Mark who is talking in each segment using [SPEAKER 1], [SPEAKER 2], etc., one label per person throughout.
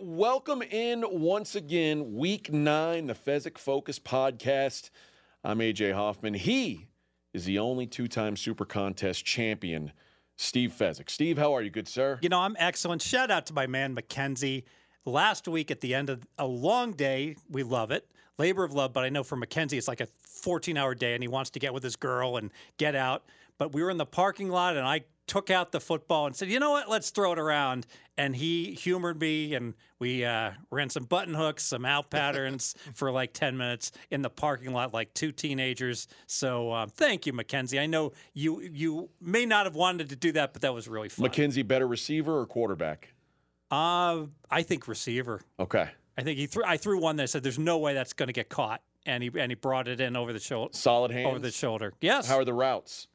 [SPEAKER 1] right, welcome in once again, week nine, the Fezzik Focus podcast. I'm AJ Hoffman. He is the only two time Super Contest champion, Steve Fezzik. Steve, how are you, good sir?
[SPEAKER 2] You know, I'm excellent. Shout out to my man, Mackenzie. Last week at the end of a long day, we love it, labor of love, but I know for Mackenzie, it's like a 14 hour day and he wants to get with his girl and get out. But we were in the parking lot and I took out the football and said, you know what, let's throw it around. And he humored me, and we uh, ran some button hooks, some out patterns for like 10 minutes in the parking lot, like two teenagers. So um, thank you, Mackenzie. I know you you may not have wanted to do that, but that was really fun.
[SPEAKER 1] Mackenzie, better receiver or quarterback?
[SPEAKER 2] Uh, I think receiver.
[SPEAKER 1] Okay.
[SPEAKER 2] I think he threw. I threw one that said, "There's no way that's going to get caught," and he and he brought it in over the shoulder.
[SPEAKER 1] Solid hands.
[SPEAKER 2] Over the shoulder. Yes.
[SPEAKER 1] How are the routes?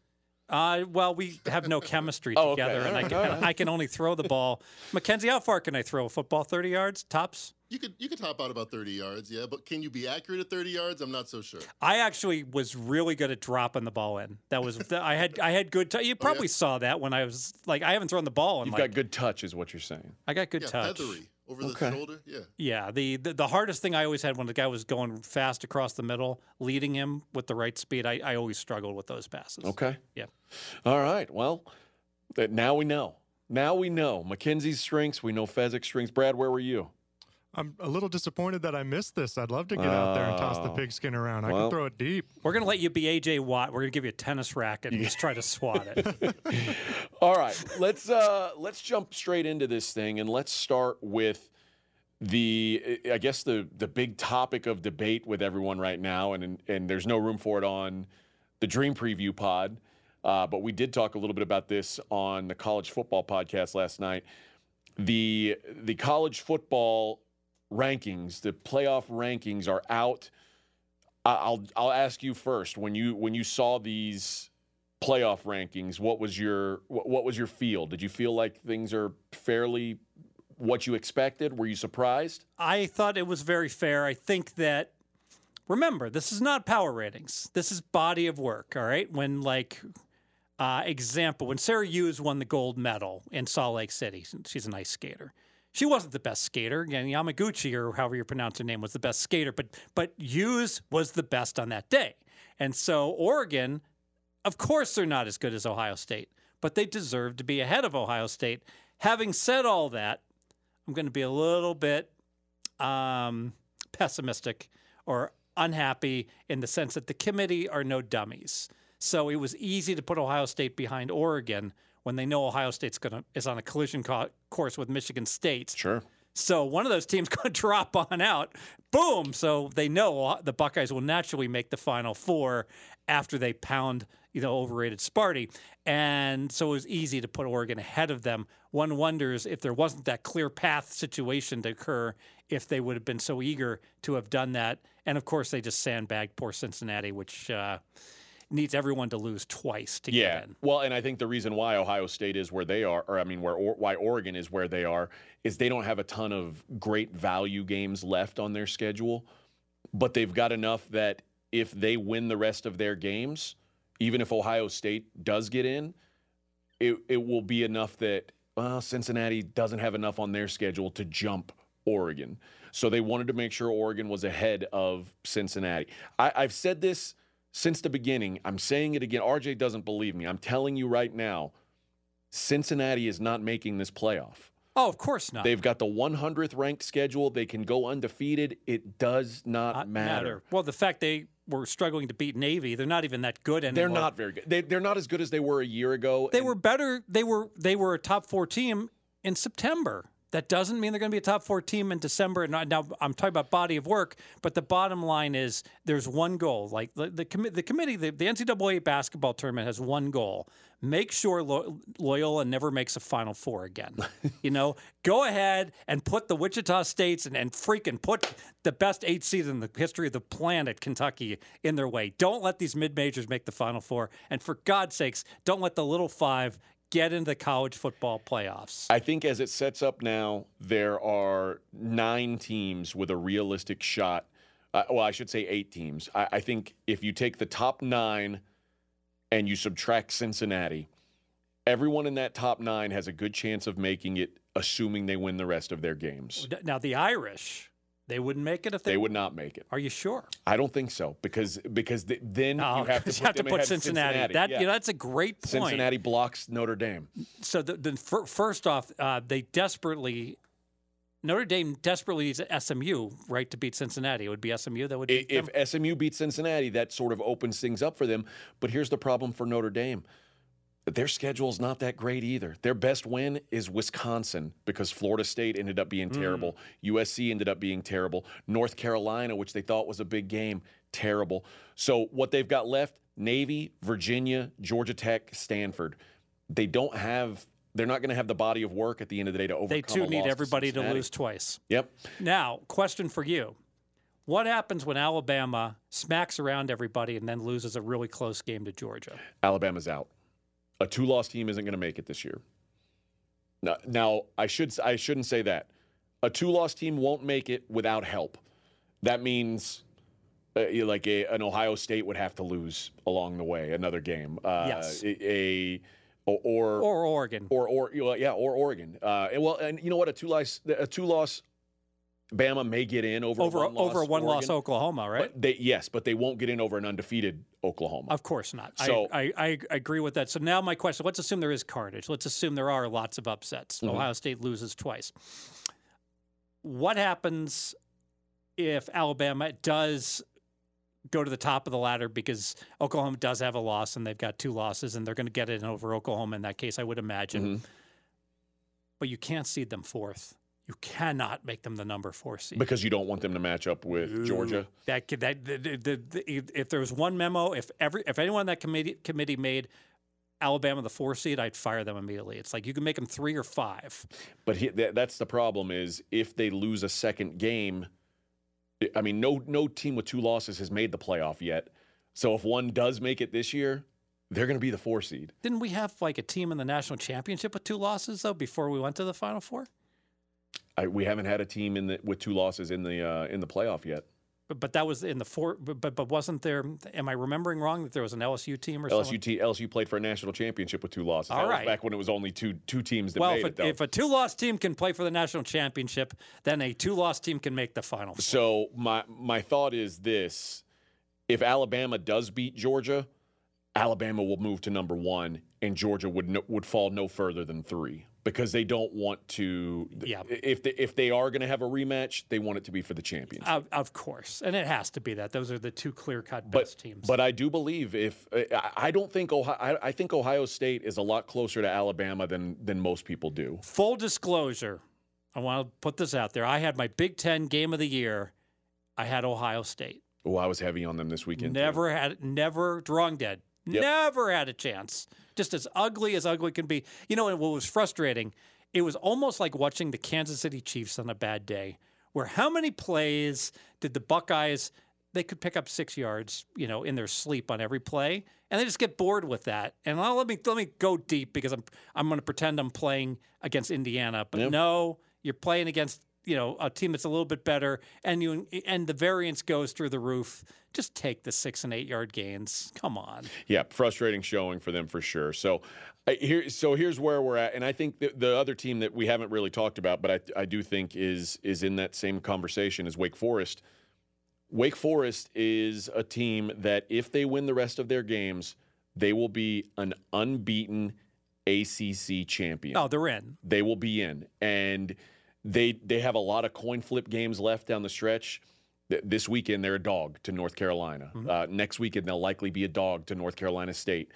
[SPEAKER 2] Uh, well, we have no chemistry
[SPEAKER 1] Oh, okay.
[SPEAKER 2] together, and I can, I can only throw the ball. Mackenzie, how far can I throw a football? Thirty yards tops.
[SPEAKER 3] You could you could top out about 30 yards, yeah, but can you be accurate at 30 yards? I'm not so sure.
[SPEAKER 2] I actually was really good at dropping the ball in. That was I had I had good. T- you probably saw that when I was like I haven't thrown the ball in
[SPEAKER 1] You've
[SPEAKER 2] like
[SPEAKER 1] got good touch, is what you're saying.
[SPEAKER 2] I got good
[SPEAKER 3] yeah,
[SPEAKER 2] touch.
[SPEAKER 3] feathery over
[SPEAKER 1] Okay.
[SPEAKER 3] the shoulder. Yeah.
[SPEAKER 2] Yeah, the, the the hardest thing I always had when the guy was going fast across the middle, leading him with the right speed, I, I always struggled with those passes.
[SPEAKER 1] Okay.
[SPEAKER 2] Yeah.
[SPEAKER 1] All right. Well, that now we know. Now we know Mackenzie's strengths. We know Fezzik's strengths. Brad, where were you?
[SPEAKER 4] I'm a little disappointed that I missed this. I'd love to get out there and toss the
[SPEAKER 1] Oh.
[SPEAKER 4] pigskin around. I can throw it deep.
[SPEAKER 2] We're gonna let you be JJ Watt. We're gonna give you a tennis racket and just try to swat it.
[SPEAKER 1] All right, let's uh let's jump straight into this thing and let's start with the I guess the the big topic of debate with everyone right now and and there's no room for it on the Dream Preview pod. Uh, but we did talk a little bit about this on the college football podcast last night. The the college football rankings, the playoff rankings are out. I'll I'll ask you first. When you when you saw these playoff rankings, what was your what, what was your feel? Did you feel like things are fairly what you expected? Were you surprised?
[SPEAKER 2] I thought it was very fair. I think that remember, this is not power ratings. This is body of work, all right? When like uh, example, when Sarah Hughes won the gold medal in Salt Lake City, she's an ice skater. She wasn't the best skater. Yamaguchi or however you pronounce her name was the best skater, but but Hughes was the best on that day. And so Oregon, of course, they're not as good as Ohio State, but they deserve to be ahead of Ohio State. Having said all that, I'm going to be a little bit um, pessimistic or unhappy in the sense that the committee are no dummies. So it was easy to put Ohio State behind Oregon when they know Ohio State's going to is on a collision co- course with Michigan State.
[SPEAKER 1] Sure.
[SPEAKER 2] So one of those teams going to drop on out. Boom! So they know the Buckeyes will naturally make the Final Four after they pound you know overrated Sparty, and so it was easy to put Oregon ahead of them. One wonders if there wasn't that clear path situation to occur, if they would have been so eager to have done that. And of course, they just sandbagged poor Cincinnati, which. Uh, Needs everyone to lose twice to
[SPEAKER 1] Yeah.
[SPEAKER 2] get in.
[SPEAKER 1] Well, and I think the reason why Ohio State is where they are, or I mean, where or, why Oregon is where they are, is they don't have a ton of great value games left on their schedule, but they've got enough that if they win the rest of their games, even if Ohio State does get in, it it will be enough that well, Cincinnati doesn't have enough on their schedule to jump Oregon. So they wanted to make sure Oregon was ahead of Cincinnati. I, I've said this since the beginning. I'm saying it again. RJ doesn't believe me. I'm telling you right now, Cincinnati is not making this playoff.
[SPEAKER 2] Oh, of course not.
[SPEAKER 1] They've got the 100th ranked schedule. They can go undefeated. It does not,
[SPEAKER 2] Not
[SPEAKER 1] matter.
[SPEAKER 2] Well, the fact they were struggling to beat Navy, they're not even that good anymore.
[SPEAKER 1] They're not very good. They, they're not as good as they were a year ago.
[SPEAKER 2] They
[SPEAKER 1] and-
[SPEAKER 2] were better. They were they were a top four team in September. That doesn't mean they're going to be a top four team in December. And now- I'm talking about body of work, but the bottom line is there's one goal. Like the the, commi- the committee, the, the NCAA basketball tournament has one goal: make sure Lo- Loyola never makes a Final Four again. you know, go ahead and put the Wichita States and, and freaking put the best eight seed in the history of the planet, Kentucky, in their way. Don't let these mid majors make the Final Four, and for God's sakes, don't let the little five get into the college football playoffs.
[SPEAKER 1] I think as it sets up now, there are nine teams with a realistic shot. Uh, well, I should say eight teams. I, I think if you take the top nine and you subtract Cincinnati, everyone in that top nine has a good chance of making it assuming they win the rest of their games.
[SPEAKER 2] Now the Irish, they wouldn't make it if they.
[SPEAKER 1] They would not make it.
[SPEAKER 2] Are you sure?
[SPEAKER 1] I don't think so because because th- then
[SPEAKER 2] Oh,
[SPEAKER 1] you have to put, them ahead of
[SPEAKER 2] Cincinnati. That
[SPEAKER 1] Yeah.
[SPEAKER 2] you know, that's a great point.
[SPEAKER 1] Cincinnati blocks Notre Dame.
[SPEAKER 2] So the, the fir- first off, uh, they desperately Notre Dame desperately needs SMU right to beat Cincinnati. It would be SMU that would beat them.
[SPEAKER 1] If SMU beats Cincinnati, that sort of opens things up for them. But here's the problem for Notre Dame. Their schedule is not that great either. Their best win is Wisconsin because Florida State ended up being hmm. terrible. USC ended up being terrible. North Carolina, which they thought was a big game, terrible. So what they've got left, Navy, Virginia, Georgia Tech, Stanford. They don't have they're not going to have the body of work at the end of the day to overcome
[SPEAKER 2] They too need everybody to
[SPEAKER 1] Cincinnati.
[SPEAKER 2] lose twice.
[SPEAKER 1] Yep.
[SPEAKER 2] Now, question for you. What happens when Alabama smacks around everybody and then loses a really close game to Georgia?
[SPEAKER 1] Alabama's out. A two-loss team isn't going to make it this year. Now, now I should I shouldn't say that. A two-loss team won't make it without help. That means uh, like a, an Ohio State would have to lose along the way another game. Uh,
[SPEAKER 2] Yes.
[SPEAKER 1] A, a or or
[SPEAKER 2] Or Oregon.
[SPEAKER 1] or, or yeah, or Oregon. Uh, and well, and you know what? A two-loss a two-loss Bama may get in over
[SPEAKER 2] over
[SPEAKER 1] a one-loss
[SPEAKER 2] over a one loss Oklahoma, right?
[SPEAKER 1] But they yes, but they won't get in over an undefeated Oklahoma.
[SPEAKER 2] Of course not.
[SPEAKER 1] So-
[SPEAKER 2] I, I, I agree with that. So now my question: Let's assume there is carnage. Let's assume there are lots of upsets.
[SPEAKER 1] Mhm.
[SPEAKER 2] Ohio State loses twice. What happens if Alabama does go to the top of the ladder because Oklahoma does have a loss and they've got two losses and they're going to get it in over Oklahoma in that case? I would imagine.
[SPEAKER 1] Mhm.
[SPEAKER 2] But you can't seed them fourth. You cannot make them the number four seed.
[SPEAKER 1] because you don't want them to match up with Georgia.
[SPEAKER 2] That that the, the, the, if there was one memo, if every if anyone on that committee committee made Alabama the four seed, I'd fire them immediately. It's like you can make them three or five.
[SPEAKER 1] But he, that, that's the problem is if they lose a second game, I mean, no no team with two losses has made the playoff yet. So if one does make it this year, they're going to be the four seed.
[SPEAKER 2] Didn't we have like a team in the national championship with two losses though before we went to the final four?
[SPEAKER 1] I, we haven't had a team in the, with two losses in the uh, in the playoff yet.
[SPEAKER 2] But, but that was in the four. But, but wasn't there? Am I remembering wrong that there was an LSU team or something?
[SPEAKER 1] LSU t- LSU played for a national championship with two losses.
[SPEAKER 2] All
[SPEAKER 1] that was back when it was only two two teams that
[SPEAKER 2] Well,
[SPEAKER 1] made
[SPEAKER 2] if
[SPEAKER 1] it.
[SPEAKER 2] a,
[SPEAKER 1] Though.
[SPEAKER 2] if a two-loss team can play for the national championship, then a two-loss team can make the final.
[SPEAKER 1] So my my thought is this: if Alabama does beat Georgia, Alabama will move to number one, and Georgia would no, would fall no further than three because they don't want to.
[SPEAKER 2] Yeah.
[SPEAKER 1] If they, if they are going to have a rematch, they want it to be for the championship.
[SPEAKER 2] Of, of course, and it has to be that. Those are the two clear-cut
[SPEAKER 1] but
[SPEAKER 2] best teams.
[SPEAKER 1] but I do believe if I, don't think Ohio I, I think Ohio State is a lot closer to Alabama than than most people do.
[SPEAKER 2] Full disclosure, I want to put this out there. I had my Big Ten game of the year. I had Ohio State.
[SPEAKER 1] Oh, I was heavy on them this weekend. too.
[SPEAKER 2] Never had, never drawing dead.
[SPEAKER 1] Yep.
[SPEAKER 2] Never had a chance. Just as ugly as ugly can be. You know, and what was frustrating, it was almost like watching the Kansas City Chiefs on a bad day, where how many plays did the Buckeyes? They could pick up six yards, you know, in their sleep on every play, and they just get bored with that. And I'll, let me let me go deep because I'm I'm going to pretend I'm playing against Indiana, but
[SPEAKER 1] Yep.
[SPEAKER 2] no, you're playing against you know a team that's a little bit better, and you and the variance goes through the roof. Just take the six and eight yard gains. Come on.
[SPEAKER 1] Yeah, frustrating showing for them for sure. So I, here, so here's where we're at, and I think the, the other team that we haven't really talked about, but I, I do think is is in that same conversation is Wake Forest. Wake Forest is a team that if they win the rest of their games, they will be an unbeaten ACC champion.
[SPEAKER 2] Oh, they're in.
[SPEAKER 1] They will be in, and they they have a lot of coin flip games left down the stretch. This weekend they're a dog to North Carolina. Uh, next weekend they'll likely be a dog to North Carolina State.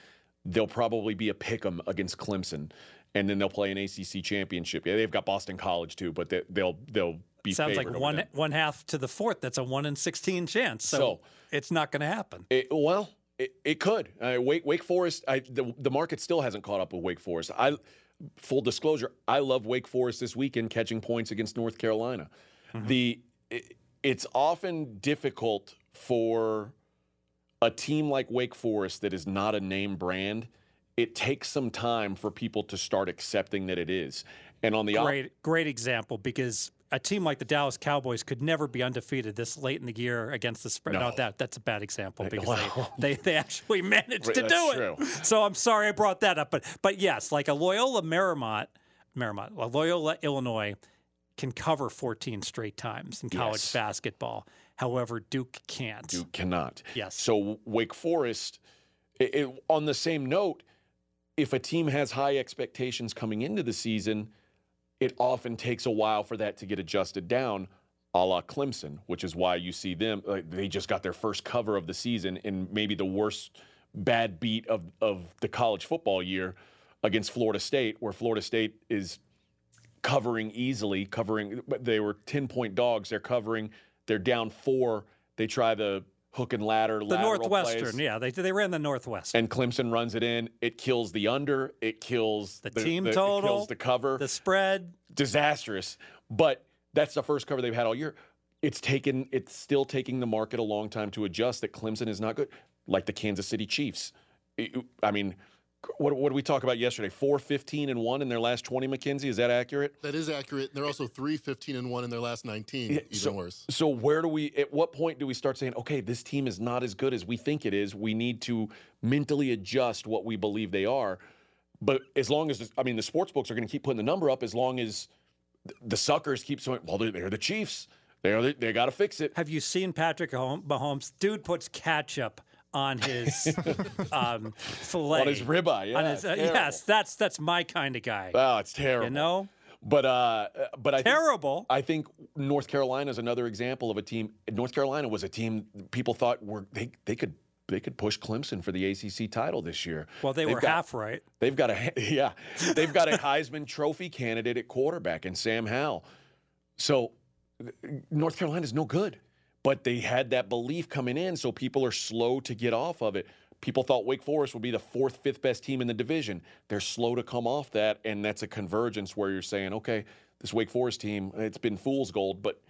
[SPEAKER 1] They'll probably be a pick 'em against Clemson, and then they'll play an ACC championship. Yeah, they've got Boston College too, but they, they'll they'll be
[SPEAKER 2] Sounds like one
[SPEAKER 1] them.
[SPEAKER 2] one half to the fourth. That's a one in sixteen chance. So,
[SPEAKER 1] So-
[SPEAKER 2] it's not going to happen.
[SPEAKER 1] It, well, it, it could. Uh, Wake Wake Forest. I, the the market still hasn't caught up with Wake Forest. I full disclosure. I love Wake Forest this weekend catching points against North Carolina. Mm-hmm. The it, it's often difficult for a team like Wake Forest that is not a name brand. It takes some time for people to start accepting that it is. And on the op-
[SPEAKER 2] Great, great example because a team like the Dallas Cowboys could never be undefeated this late in the year against the spread. No,
[SPEAKER 1] No.
[SPEAKER 2] that that's a bad example because they, they they actually managed to
[SPEAKER 1] that's
[SPEAKER 2] do
[SPEAKER 1] true.
[SPEAKER 2] it. So I'm sorry I brought that up, but but yes, like a Loyola Marymount Marymount. Well, Loyola, Illinois can cover 14 straight times in college
[SPEAKER 1] Yes.
[SPEAKER 2] basketball. However, Duke can't.
[SPEAKER 1] Duke cannot.
[SPEAKER 2] Yes.
[SPEAKER 1] So Wake Forest, it, it- on the same note, if a team has high expectations coming into the season, it often takes a while for that to get adjusted down, a la Clemson, which is why you see them. Like, they just got their first cover of the season in maybe the worst bad beat of of the college football year against Florida State, where Florida State is covering easily, covering. They were ten point dogs. They're covering. They're down four. They try the hook and ladder.
[SPEAKER 2] the Northwestern,
[SPEAKER 1] plays,
[SPEAKER 2] yeah, they they ran the Northwestern.
[SPEAKER 1] And Clemson runs it in. It kills the under. It kills
[SPEAKER 2] The team total.
[SPEAKER 1] It
[SPEAKER 2] total,
[SPEAKER 1] kills the cover.
[SPEAKER 2] the spread.
[SPEAKER 1] Disastrous. But that's the first cover they've had all year. It's taken. It's still taking the market a long time to adjust. That Clemson is not good, like the Kansas City Chiefs. It- I mean, what, what did we talk about yesterday? Four fifteen and one in their last twenty. McKenzie, is that accurate?
[SPEAKER 3] That is accurate. They're also 3 15 and 1 in their last 19,
[SPEAKER 1] Yeah,
[SPEAKER 3] even
[SPEAKER 1] so,
[SPEAKER 3] worse.
[SPEAKER 1] So where do we? At what point do we start saying, okay, this team is not as good as we think it is? We need to mentally adjust what we believe they are. But as long as I mean, the sports books are going to keep putting the number up. As long as the suckers keep saying, well, they're, they're the Chiefs. They're the, they got to fix it.
[SPEAKER 2] Have you seen Patrick Mahomes? Dude puts ketchup on his um, fillet.
[SPEAKER 1] On his ribeye, yeah,
[SPEAKER 2] On his- uh, yes, that's that's my kind of guy.
[SPEAKER 1] Oh, it's terrible.
[SPEAKER 2] you know,
[SPEAKER 1] But uh, but I think,
[SPEAKER 2] terrible.
[SPEAKER 1] I think North Carolina is another example of a team. North Carolina was a team people thought were they they could they could push Clemson for the ACC title this year.
[SPEAKER 2] well, they
[SPEAKER 1] They've
[SPEAKER 2] were
[SPEAKER 1] got-
[SPEAKER 2] half right.
[SPEAKER 1] They've got a yeah, they've got a Heisman Trophy candidate at quarterback in Sam Howell. So North Carolina's no good, but they had that belief coming in, so people are slow to get off of it. People thought Wake Forest would be the fourth, fifth best team in the division. They're slow to come off that, and that's a convergence where you're saying, okay, this Wake Forest team, it's been fool's gold, but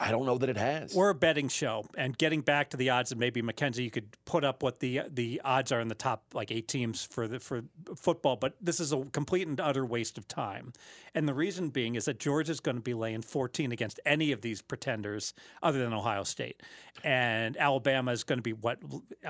[SPEAKER 1] I don't know that it has.
[SPEAKER 2] We're a betting show, and getting back to the odds, and maybe Mackenzie, you could put up what the the odds are in the top like eight teams for the for football. But this is a complete and utter waste of time, and the reason being is that Georgia is going to be laying 14 against any of these pretenders other than Ohio State, and Alabama is going to be what?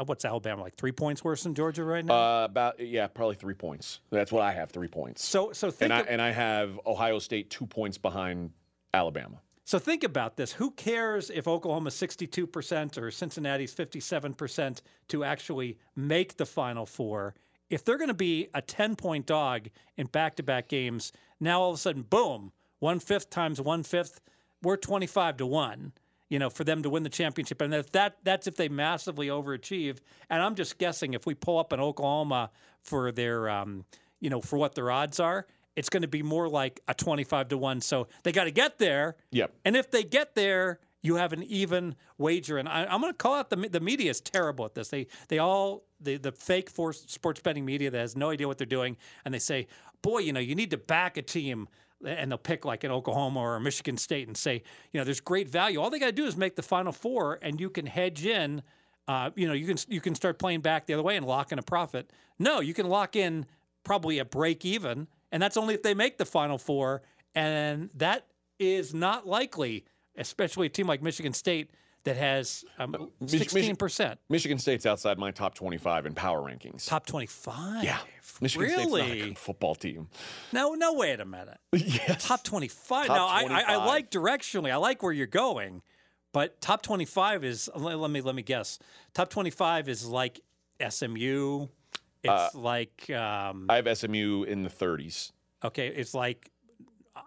[SPEAKER 2] What's Alabama like? Three points worse than Georgia right now.
[SPEAKER 1] uh, about yeah, probably three points. That's what I have, three points.
[SPEAKER 2] so so think
[SPEAKER 1] and I
[SPEAKER 2] of-
[SPEAKER 1] and I have Ohio State two points behind Alabama.
[SPEAKER 2] So think about this. Who cares if Oklahoma's 62% or Cincinnati's 57% to actually make the Final Four? If they're going to be a 10 point dog in back to back games, now all of a sudden, boom, one fifth times one fifth, we're 25 to one. You know, for them to win the championship, and if that that's if they massively overachieve. And I'm just guessing if we pull up an Oklahoma for their, um, you know, for what their odds are, it's going to be more like a 25 to one. So they got to get there.
[SPEAKER 1] Yep.
[SPEAKER 2] And if they get there, you have an even wager. And I, I'm going to call out the the media is terrible at this. They they all the the fake for sports betting media that has no idea what they're doing, and they say, boy, you know, you need to back a team. And they'll pick like an Oklahoma or a Michigan State and say, you know, there's great value. All they got to do is make the Final Four, and you can hedge in. Uh, you know, you can you can start playing back the other way and lock in a profit. No, you can lock in probably a break even, and that's only if they make the Final Four, and that is not likely, especially a team like Michigan State that has um, 16%.
[SPEAKER 1] Michigan State's outside my top 25 in power rankings.
[SPEAKER 2] top twenty-five.
[SPEAKER 1] yeah. Michigan State's not a
[SPEAKER 2] really?
[SPEAKER 1] good football team.
[SPEAKER 2] No, no. Wait a minute.
[SPEAKER 1] yes.
[SPEAKER 2] Top twenty-five.
[SPEAKER 1] Top
[SPEAKER 2] now, I, I, I like directionally. I like where you're going, but top twenty-five is. Let, let me let me guess. Top twenty-five is like SMU. It's like um,
[SPEAKER 1] I have SMU in the 30s.
[SPEAKER 2] okay. It's like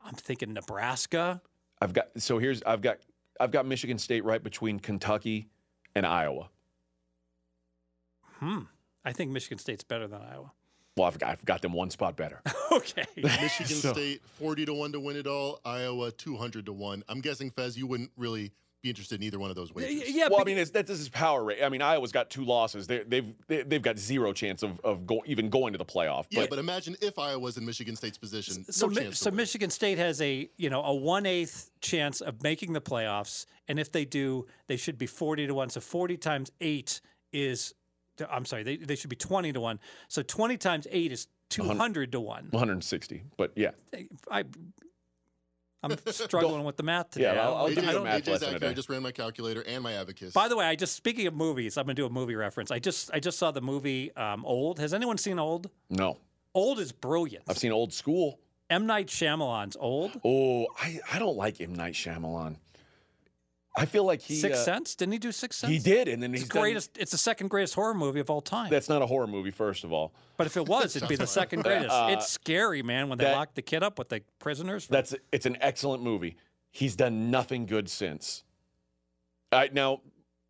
[SPEAKER 2] I'm thinking Nebraska.
[SPEAKER 1] I've got so here's I've got I've got Michigan State right between Kentucky and Iowa.
[SPEAKER 2] Hmm. I think Michigan State's better than Iowa.
[SPEAKER 1] Well, I've got, I've got them one spot better.
[SPEAKER 2] okay.
[SPEAKER 3] Michigan
[SPEAKER 1] So-
[SPEAKER 3] State 40 to 1 to win it all, Iowa 200 to 1. I'm guessing, Fez, you wouldn't really be interested in either one of those wagers.
[SPEAKER 2] Yeah,
[SPEAKER 1] well, I mean, it's, that this is power rate. I mean, Iowa's got two losses. They, they've they, they've got zero chance of, of go, even going to the playoff.
[SPEAKER 3] Yeah,
[SPEAKER 1] But,
[SPEAKER 3] but imagine if Iowa's in Michigan State's position.
[SPEAKER 2] so,
[SPEAKER 3] no
[SPEAKER 2] Mi- so. Michigan State has a you know a one eighth chance of making the playoffs, and if they do, they should be forty to one. So forty times eight is, I'm sorry, they, they should be twenty to one. So twenty times eight is two hundred to one.
[SPEAKER 1] 160. But yeah,
[SPEAKER 2] I, I'm struggling with the math today.
[SPEAKER 1] Yeah,
[SPEAKER 2] I
[SPEAKER 1] I'll-
[SPEAKER 2] don't-
[SPEAKER 1] I'll
[SPEAKER 2] I
[SPEAKER 1] give you a
[SPEAKER 2] don't-
[SPEAKER 1] math
[SPEAKER 3] AJ's
[SPEAKER 1] lesson
[SPEAKER 3] accurate.
[SPEAKER 1] today.
[SPEAKER 3] I just ran my calculator and my abacus.
[SPEAKER 2] By the way, I just speaking of movies, I'm gonna do a movie reference. I just I just saw the movie um, Old. Has anyone seen Old?
[SPEAKER 1] no.
[SPEAKER 2] Old is brilliant.
[SPEAKER 1] I've seen old school.
[SPEAKER 2] M Night Shyamalan's old.
[SPEAKER 1] Oh, I, I don't like M Night Shyamalan. I feel like he
[SPEAKER 2] Sixth
[SPEAKER 1] uh,
[SPEAKER 2] Sense? Didn't he do Six Sense?
[SPEAKER 1] he did, and then
[SPEAKER 2] It's
[SPEAKER 1] he's
[SPEAKER 2] the
[SPEAKER 1] done-
[SPEAKER 2] greatest. It's the second greatest horror movie of all time.
[SPEAKER 1] That's not a horror movie, first of all.
[SPEAKER 2] but if it was, it'd be the second greatest.
[SPEAKER 1] Uh,
[SPEAKER 2] it's scary, man, when they
[SPEAKER 1] that-
[SPEAKER 2] lock the kid up with the prisoners.
[SPEAKER 1] That's it's an excellent movie. He's done nothing good since. I now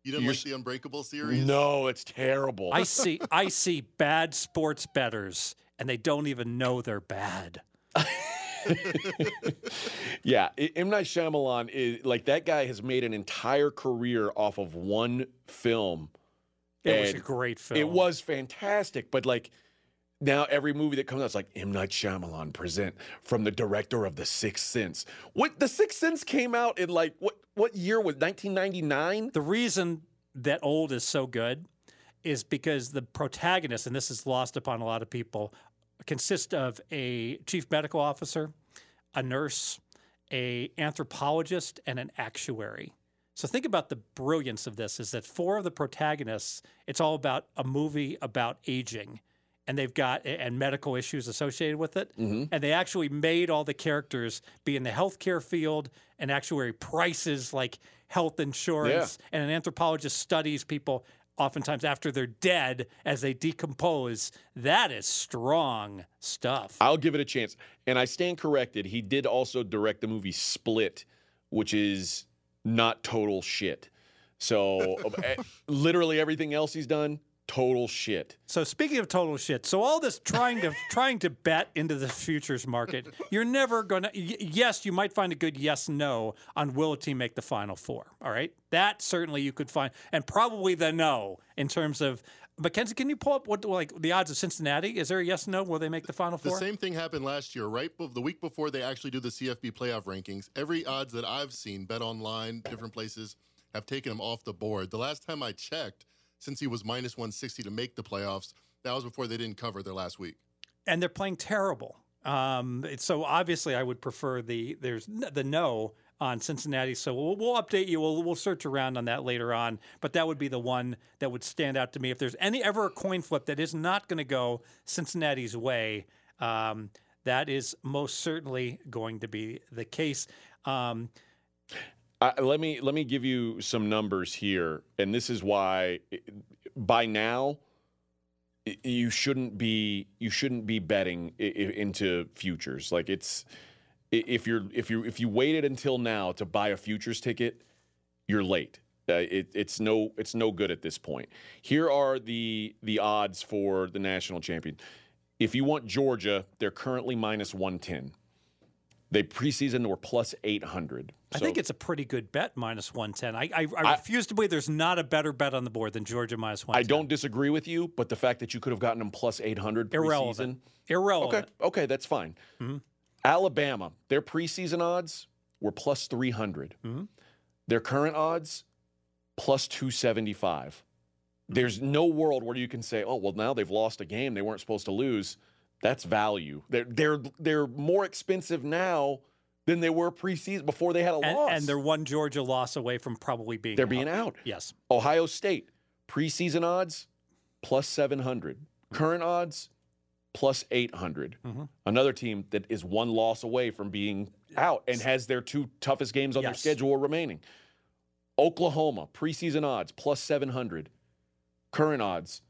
[SPEAKER 3] You didn't
[SPEAKER 1] You're
[SPEAKER 3] like
[SPEAKER 1] s-
[SPEAKER 3] the Unbreakable series?
[SPEAKER 1] no, it's terrible.
[SPEAKER 2] I see. I see bad sports betters, and they don't even know they're bad.
[SPEAKER 1] yeah, M Night Shyamalan is like that guy has made an entire career off of one film.
[SPEAKER 2] It was a great film.
[SPEAKER 1] It was fantastic, but like now every movie that comes out, it's like M Night Shyamalan present from the director of The Sixth Sense. What The Sixth Sense came out in like what what year was 1999?
[SPEAKER 2] The reason that old is so good is because the protagonist, and this is lost upon a lot of people, consist of a chief medical officer, a nurse, a anthropologist, and an actuary. So think about the brilliance of this is that four of the protagonists, it's all about a movie about aging. And they've got and medical issues associated with it. Mm-hmm. And they actually made all the characters be in the healthcare field, and actuary prices like health insurance, and an anthropologist studies people oftentimes after they're dead as they decompose. That is strong stuff.
[SPEAKER 1] I'll give it a chance. And I stand corrected. He did also direct the movie Split, which is not total shit. So eh, literally everything else he's done, total shit.
[SPEAKER 2] So speaking of total shit, so all this trying to trying to bet into the futures market, you're never gonna. y- Yes, you might find a good yes no on will a team make the final four. All right, that certainly you could find, and probably the no in terms of. Mackenzie, can you pull up what like the odds of Cincinnati? Is there a yes no? Will they make the final four?
[SPEAKER 3] The same thing happened last year, right? bef- The week before they actually do the CFB playoff rankings, every odds that I've seen, Bet Online, different places, have taken them off the board. The last time I checked, Cincy was minus 160 to make the playoffs, that was before they didn't cover their last week.
[SPEAKER 2] and they're playing terrible. Um, so obviously, I would prefer the there's the no on Cincinnati. So we'll, we'll update you. We'll we'll search around on that later on. But that would be the one that would stand out to me. If there's any ever a coin flip that is not going to go Cincinnati's way, um, that is most certainly going to be the case. Um,
[SPEAKER 1] Let me let me give you some numbers here, and this is why by now you shouldn't be you shouldn't be betting into futures. Like it's if you're if you if you waited until now to buy a futures ticket, you're late. Uh, it, it's no it's no good at this point. Here are the the odds for the national champion. If you want Georgia, they're currently minus one ten. They preseason were plus eight hundred.
[SPEAKER 2] I think it's a pretty good bet, minus one ten. I, I, I refuse to believe there's not a better bet on the board than Georgia minus one.
[SPEAKER 1] I don't disagree with you, but the fact that you could have gotten them plus 800 preseason.
[SPEAKER 2] irrelevant. Irrelevant.
[SPEAKER 1] Okay, okay, that's fine. Mm-hmm. Alabama, their preseason odds were plus 300. Mm-hmm. Their current odds, plus 275. Mm-hmm. There's no world where you can say, oh, well, now they've lost a game they weren't supposed to lose. That's value. They're, they're, they're more expensive now than they were preseason before they had a
[SPEAKER 2] And,
[SPEAKER 1] loss.
[SPEAKER 2] and they're one Georgia loss away from probably being
[SPEAKER 1] They're
[SPEAKER 2] out.
[SPEAKER 1] being out.
[SPEAKER 2] Yes.
[SPEAKER 1] Ohio State, preseason odds, plus 700. Current odds, plus 800.
[SPEAKER 2] Mhm.
[SPEAKER 1] Another team that is one loss away from being out and has their two toughest games on their schedule remaining. Oklahoma, preseason odds, plus 700. Current odds,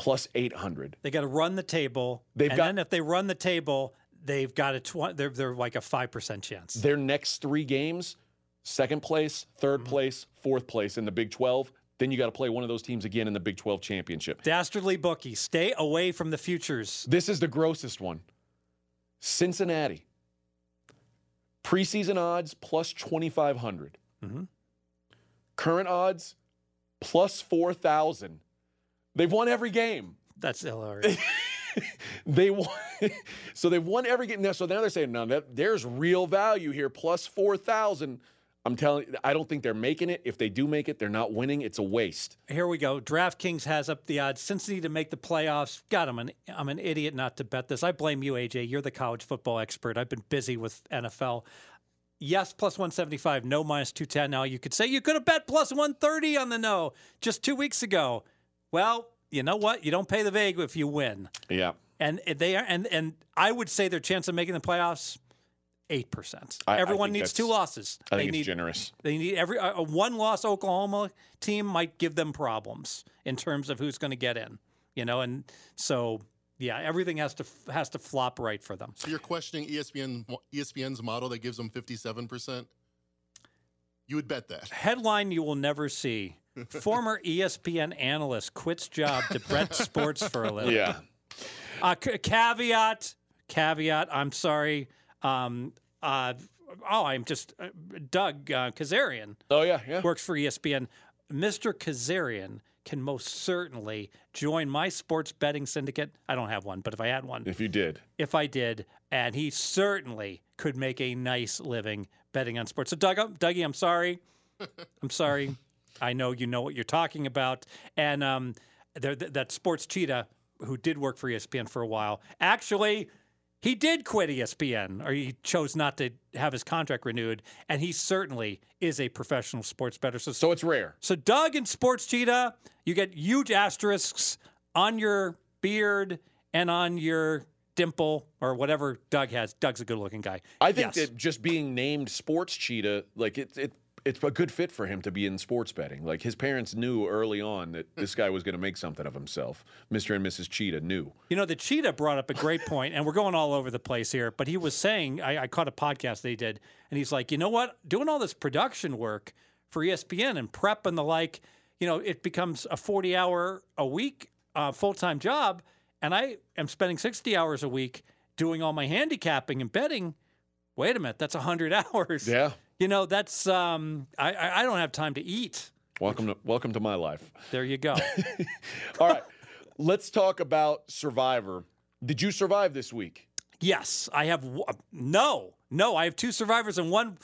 [SPEAKER 1] plus 800.
[SPEAKER 2] They got to run the table.
[SPEAKER 1] They've
[SPEAKER 2] and
[SPEAKER 1] got-
[SPEAKER 2] then if they run the table, they've got a tw- they're they're like a five percent chance.
[SPEAKER 1] Their next three games, second place, 3rd
[SPEAKER 2] Mm-hmm.
[SPEAKER 1] place, fourth place in the Big 12. Then you got to play one of those teams again in the Big 12 championship.
[SPEAKER 2] Dastardly bookie, stay away from the futures.
[SPEAKER 1] This is the grossest one. Cincinnati. Preseason odds plus 2,500.
[SPEAKER 2] Mhm.
[SPEAKER 1] Current odds plus 4,000. They've won every game.
[SPEAKER 2] That's hilarious.
[SPEAKER 1] They won. so they've won every game. Now, so now they're saying, no, that, there's real value here, plus 4,000. I'm telling you, I don't think they're making it. If they do make it, they're not winning. It's a waste.
[SPEAKER 2] Here we go. DraftKings has up the odds. Cincinnati to make the playoffs. God, I'm an I'm an idiot not to bet this. I blame you, AJ. You're the college football expert. I've been busy with NFL. Yes, plus 175. No, minus 210. Now you could say you could have bet plus 130 on the no just two weeks ago. Well, you know what? You don't pay the vig if you win.
[SPEAKER 1] Yeah.
[SPEAKER 2] and they are, and and I would say their chance of making the playoffs. Eight percent.
[SPEAKER 1] I- I
[SPEAKER 2] Everyone needs two losses.
[SPEAKER 1] I
[SPEAKER 2] they
[SPEAKER 1] think
[SPEAKER 2] need
[SPEAKER 1] it's generous.
[SPEAKER 2] they need every uh, uh, a a one-loss Oklahoma team might give them problems in terms of who's going to get in. You know, and so yeah, everything has to has to flop right for them.
[SPEAKER 3] So you're questioning ESPN ESPN's model that gives them 57%? You would bet that.
[SPEAKER 2] Headline you will never see: Former ESPN analyst quits job to bet sports for a living.
[SPEAKER 1] Yeah.
[SPEAKER 2] Uh, c- caveat, caveat. I'm sorry. Um, uh, oh, I'm just uh, Doug uh, Kezirian
[SPEAKER 1] Oh yeah, yeah.
[SPEAKER 2] works for ESPN. Mr. Kezirian can most certainly join my sports betting syndicate. I don't have one, but if I had one,
[SPEAKER 1] If you did,
[SPEAKER 2] if I did, and he certainly could make a nice living betting on sports. So, Doug, Dougie, I'm sorry. I'm sorry. I know you know what you're talking about. And um, there, that sports cheetah who did work for ESPN for a while, actually, he did quit ESPN, or he chose not to have his contract renewed. And he certainly is a professional sports bettor. So,
[SPEAKER 1] so it's rare.
[SPEAKER 2] so Doug and Sports Cheetah, you get huge asterisks on your beard and on your dimple or whatever Doug has. Doug's a good-looking guy.
[SPEAKER 1] I think
[SPEAKER 2] Yes.
[SPEAKER 1] that just being named Sports Cheetah, like it, it, it's a good fit for him to be in sports betting. Like his parents knew early on that this guy was going to make something of himself. Mr. and Mrs. Cheetah knew.
[SPEAKER 2] You know, the cheetah brought up a great point, and we're going all over the place here. But he was saying, I, I caught a podcast he did, and he's like, you know what? Doing all this production work for ESPN and prep and the like, you know, it becomes a 40 hour a week uh, full time job. And I am spending 60 hours a week doing all my handicapping and betting. Wait a minute, that's 100 hours.
[SPEAKER 1] Yeah.
[SPEAKER 2] You know, that's, um, I, I don't have time to eat.
[SPEAKER 1] Welcome to welcome to my life.
[SPEAKER 2] There you go.
[SPEAKER 1] All right, let's talk about Survivor. Did you survive this week?
[SPEAKER 2] yes, I have, w- no, no, I have two survivors and one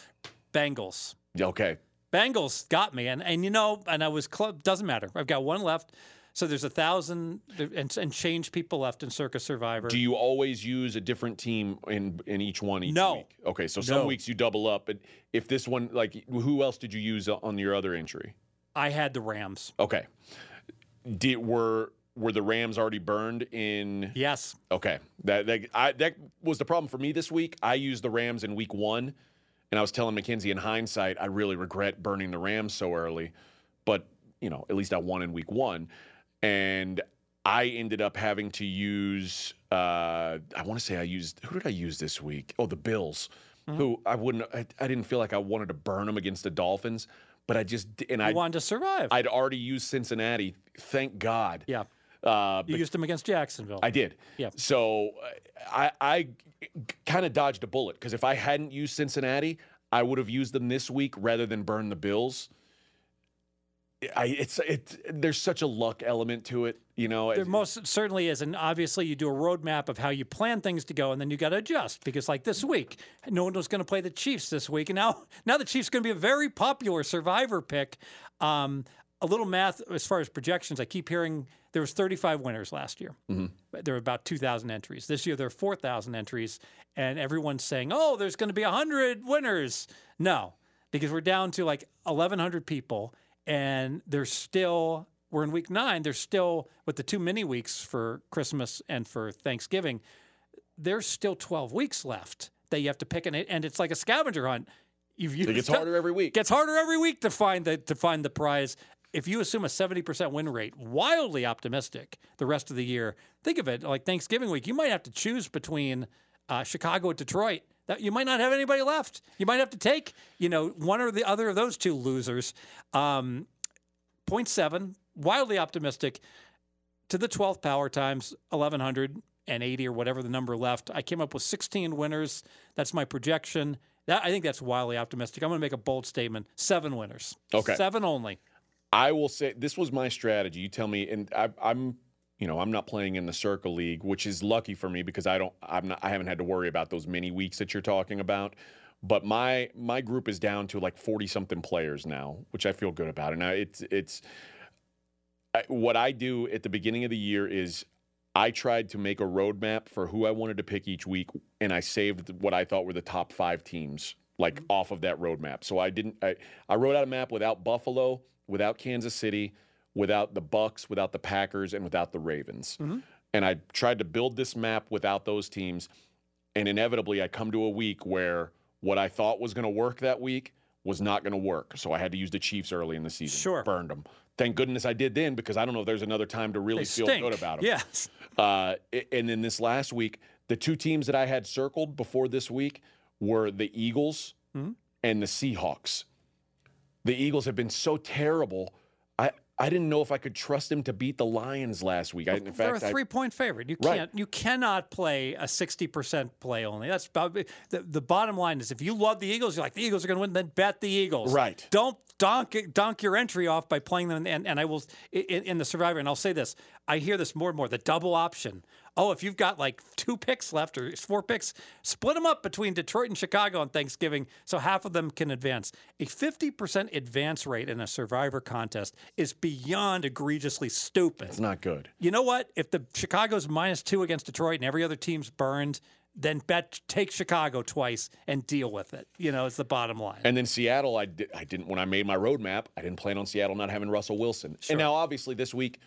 [SPEAKER 2] Bengals.
[SPEAKER 1] Okay.
[SPEAKER 2] Bengals got me, and and you know, and I was close. Doesn't matter. I've got one left. So there's a thousand and, and change people left in Circa Survivor.
[SPEAKER 1] Do you always use a different team in in each one each
[SPEAKER 2] No.
[SPEAKER 1] week? Okay, so some
[SPEAKER 2] No.
[SPEAKER 1] weeks you double up, but if this one, like, who else did you use on your other entry?
[SPEAKER 2] I had the Rams.
[SPEAKER 1] Okay. Did were were the Rams already burned in?
[SPEAKER 2] Yes.
[SPEAKER 1] Okay, that that I, that was the problem for me this week. I used the Rams in week one, and I was telling Mackenzie in hindsight, I really regret burning the Rams so early, but you know, at least I won in week one, and I ended up having to use. Uh, I want to say I used who did I use this week? Oh, the Bills, who I wouldn't. I, I didn't feel like I wanted to burn them against the Dolphins, but I just and
[SPEAKER 2] I wanted to survive.
[SPEAKER 1] I'd already used Cincinnati. Thank God.
[SPEAKER 2] yeah.
[SPEAKER 1] Uh,
[SPEAKER 2] You used them against Jacksonville.
[SPEAKER 1] I did.
[SPEAKER 2] Yeah.
[SPEAKER 1] So I, I kind of dodged a bullet because if I hadn't used Cincinnati, I would have used them this week rather than burn the Bills. I it's it. There's such a luck element to it, you know.
[SPEAKER 2] there most certainly is, and obviously you do a roadmap of how you plan things to go, and then you got to adjust because, like this week, no one was going to play the Chiefs this week, and now now the Chiefs going to be a very popular Survivor pick. Um, a little math as far as projections, I keep hearing there was 35 winners last year. But There were about 2,000 entries. This year there are 4,000 entries, and everyone's saying, "Oh, there's going to be 100 winners." No, because we're down to like 1,100 people, and there's still we're in week nine. There's still with the two mini weeks for Christmas and for Thanksgiving. There's still 12 weeks left that you have to pick, and it and it's like a scavenger hunt. You've
[SPEAKER 1] it gets
[SPEAKER 2] used-
[SPEAKER 1] harder every week.
[SPEAKER 2] gets harder every week to find the to find the prize. If you assume a 70% win rate, wildly optimistic the rest of the year, think of it like Thanksgiving week. You might have to choose between uh, Chicago and Detroit. That you might not have anybody left. You might have to take, you know, one or the other of those two losers. Um, 0.7, wildly optimistic to the 12th power times 1180 or whatever the number left. I came up with 16 winners. That's my projection. That I think that's wildly optimistic. I'm going to make a bold statement. Seven winners.
[SPEAKER 1] Okay.
[SPEAKER 2] Seven only.
[SPEAKER 1] I will say this was my strategy. You tell me, and I, I'm, you know, I'm not playing in the Circa League, which is lucky for me because I don't, I'm not, I haven't had to worry about those mini weeks that you're talking about. But my my group is down to like 40 something players now, which I feel good about. And now it's it's I, what I do at the beginning of the year is I tried to make a roadmap for who I wanted to pick each week, and I saved what I thought were the top five teams like mm-hmm. off of that roadmap. So I didn't. I, I wrote out a map without Buffalo, without Kansas City, without the Bucs, without the Packers, and without the Ravens. and I tried to build this map without those teams, and inevitably I come to a week where what I thought was going to work that week was not going to work. So I had to use the Chiefs early in the season.
[SPEAKER 2] Sure.
[SPEAKER 1] burned them. Thank goodness I did then because I don't know if there's another time to really feel good about them.
[SPEAKER 2] Yes.
[SPEAKER 1] Uh, and then this last week, the two teams that I had circled before this week were the Eagles
[SPEAKER 2] Mhm.
[SPEAKER 1] and the Seahawks. The Eagles have been so terrible. I, didn't know if I could trust them to beat the Lions last week. I, in
[SPEAKER 2] They're
[SPEAKER 1] fact,
[SPEAKER 2] a three-point favorite. You
[SPEAKER 1] Right.
[SPEAKER 2] can't. You cannot play a sixty percent play only. That's about, the the bottom line. Is if you love the Eagles, you're like the Eagles are going to win. Then bet the Eagles.
[SPEAKER 1] Right.
[SPEAKER 2] Don't donk donk your entry off by playing them. And, and I will in, in the Survivor. And I'll say this. I hear this more and more. The double option. Oh, if you've got like two picks left or four picks, split them up between Detroit and Chicago on Thanksgiving so half of them can advance. A 50% advance rate in a Survivor contest is beyond egregiously stupid.
[SPEAKER 1] it's not good.
[SPEAKER 2] You know what? If the Chicago's minus two against Detroit and every other team's burned, then bet take Chicago twice and deal with it. You know, it's the bottom line.
[SPEAKER 1] And then Seattle, I, di- I didn't, when I made my roadmap, I didn't plan on Seattle not having Russell Wilson. And now, obviously, this week,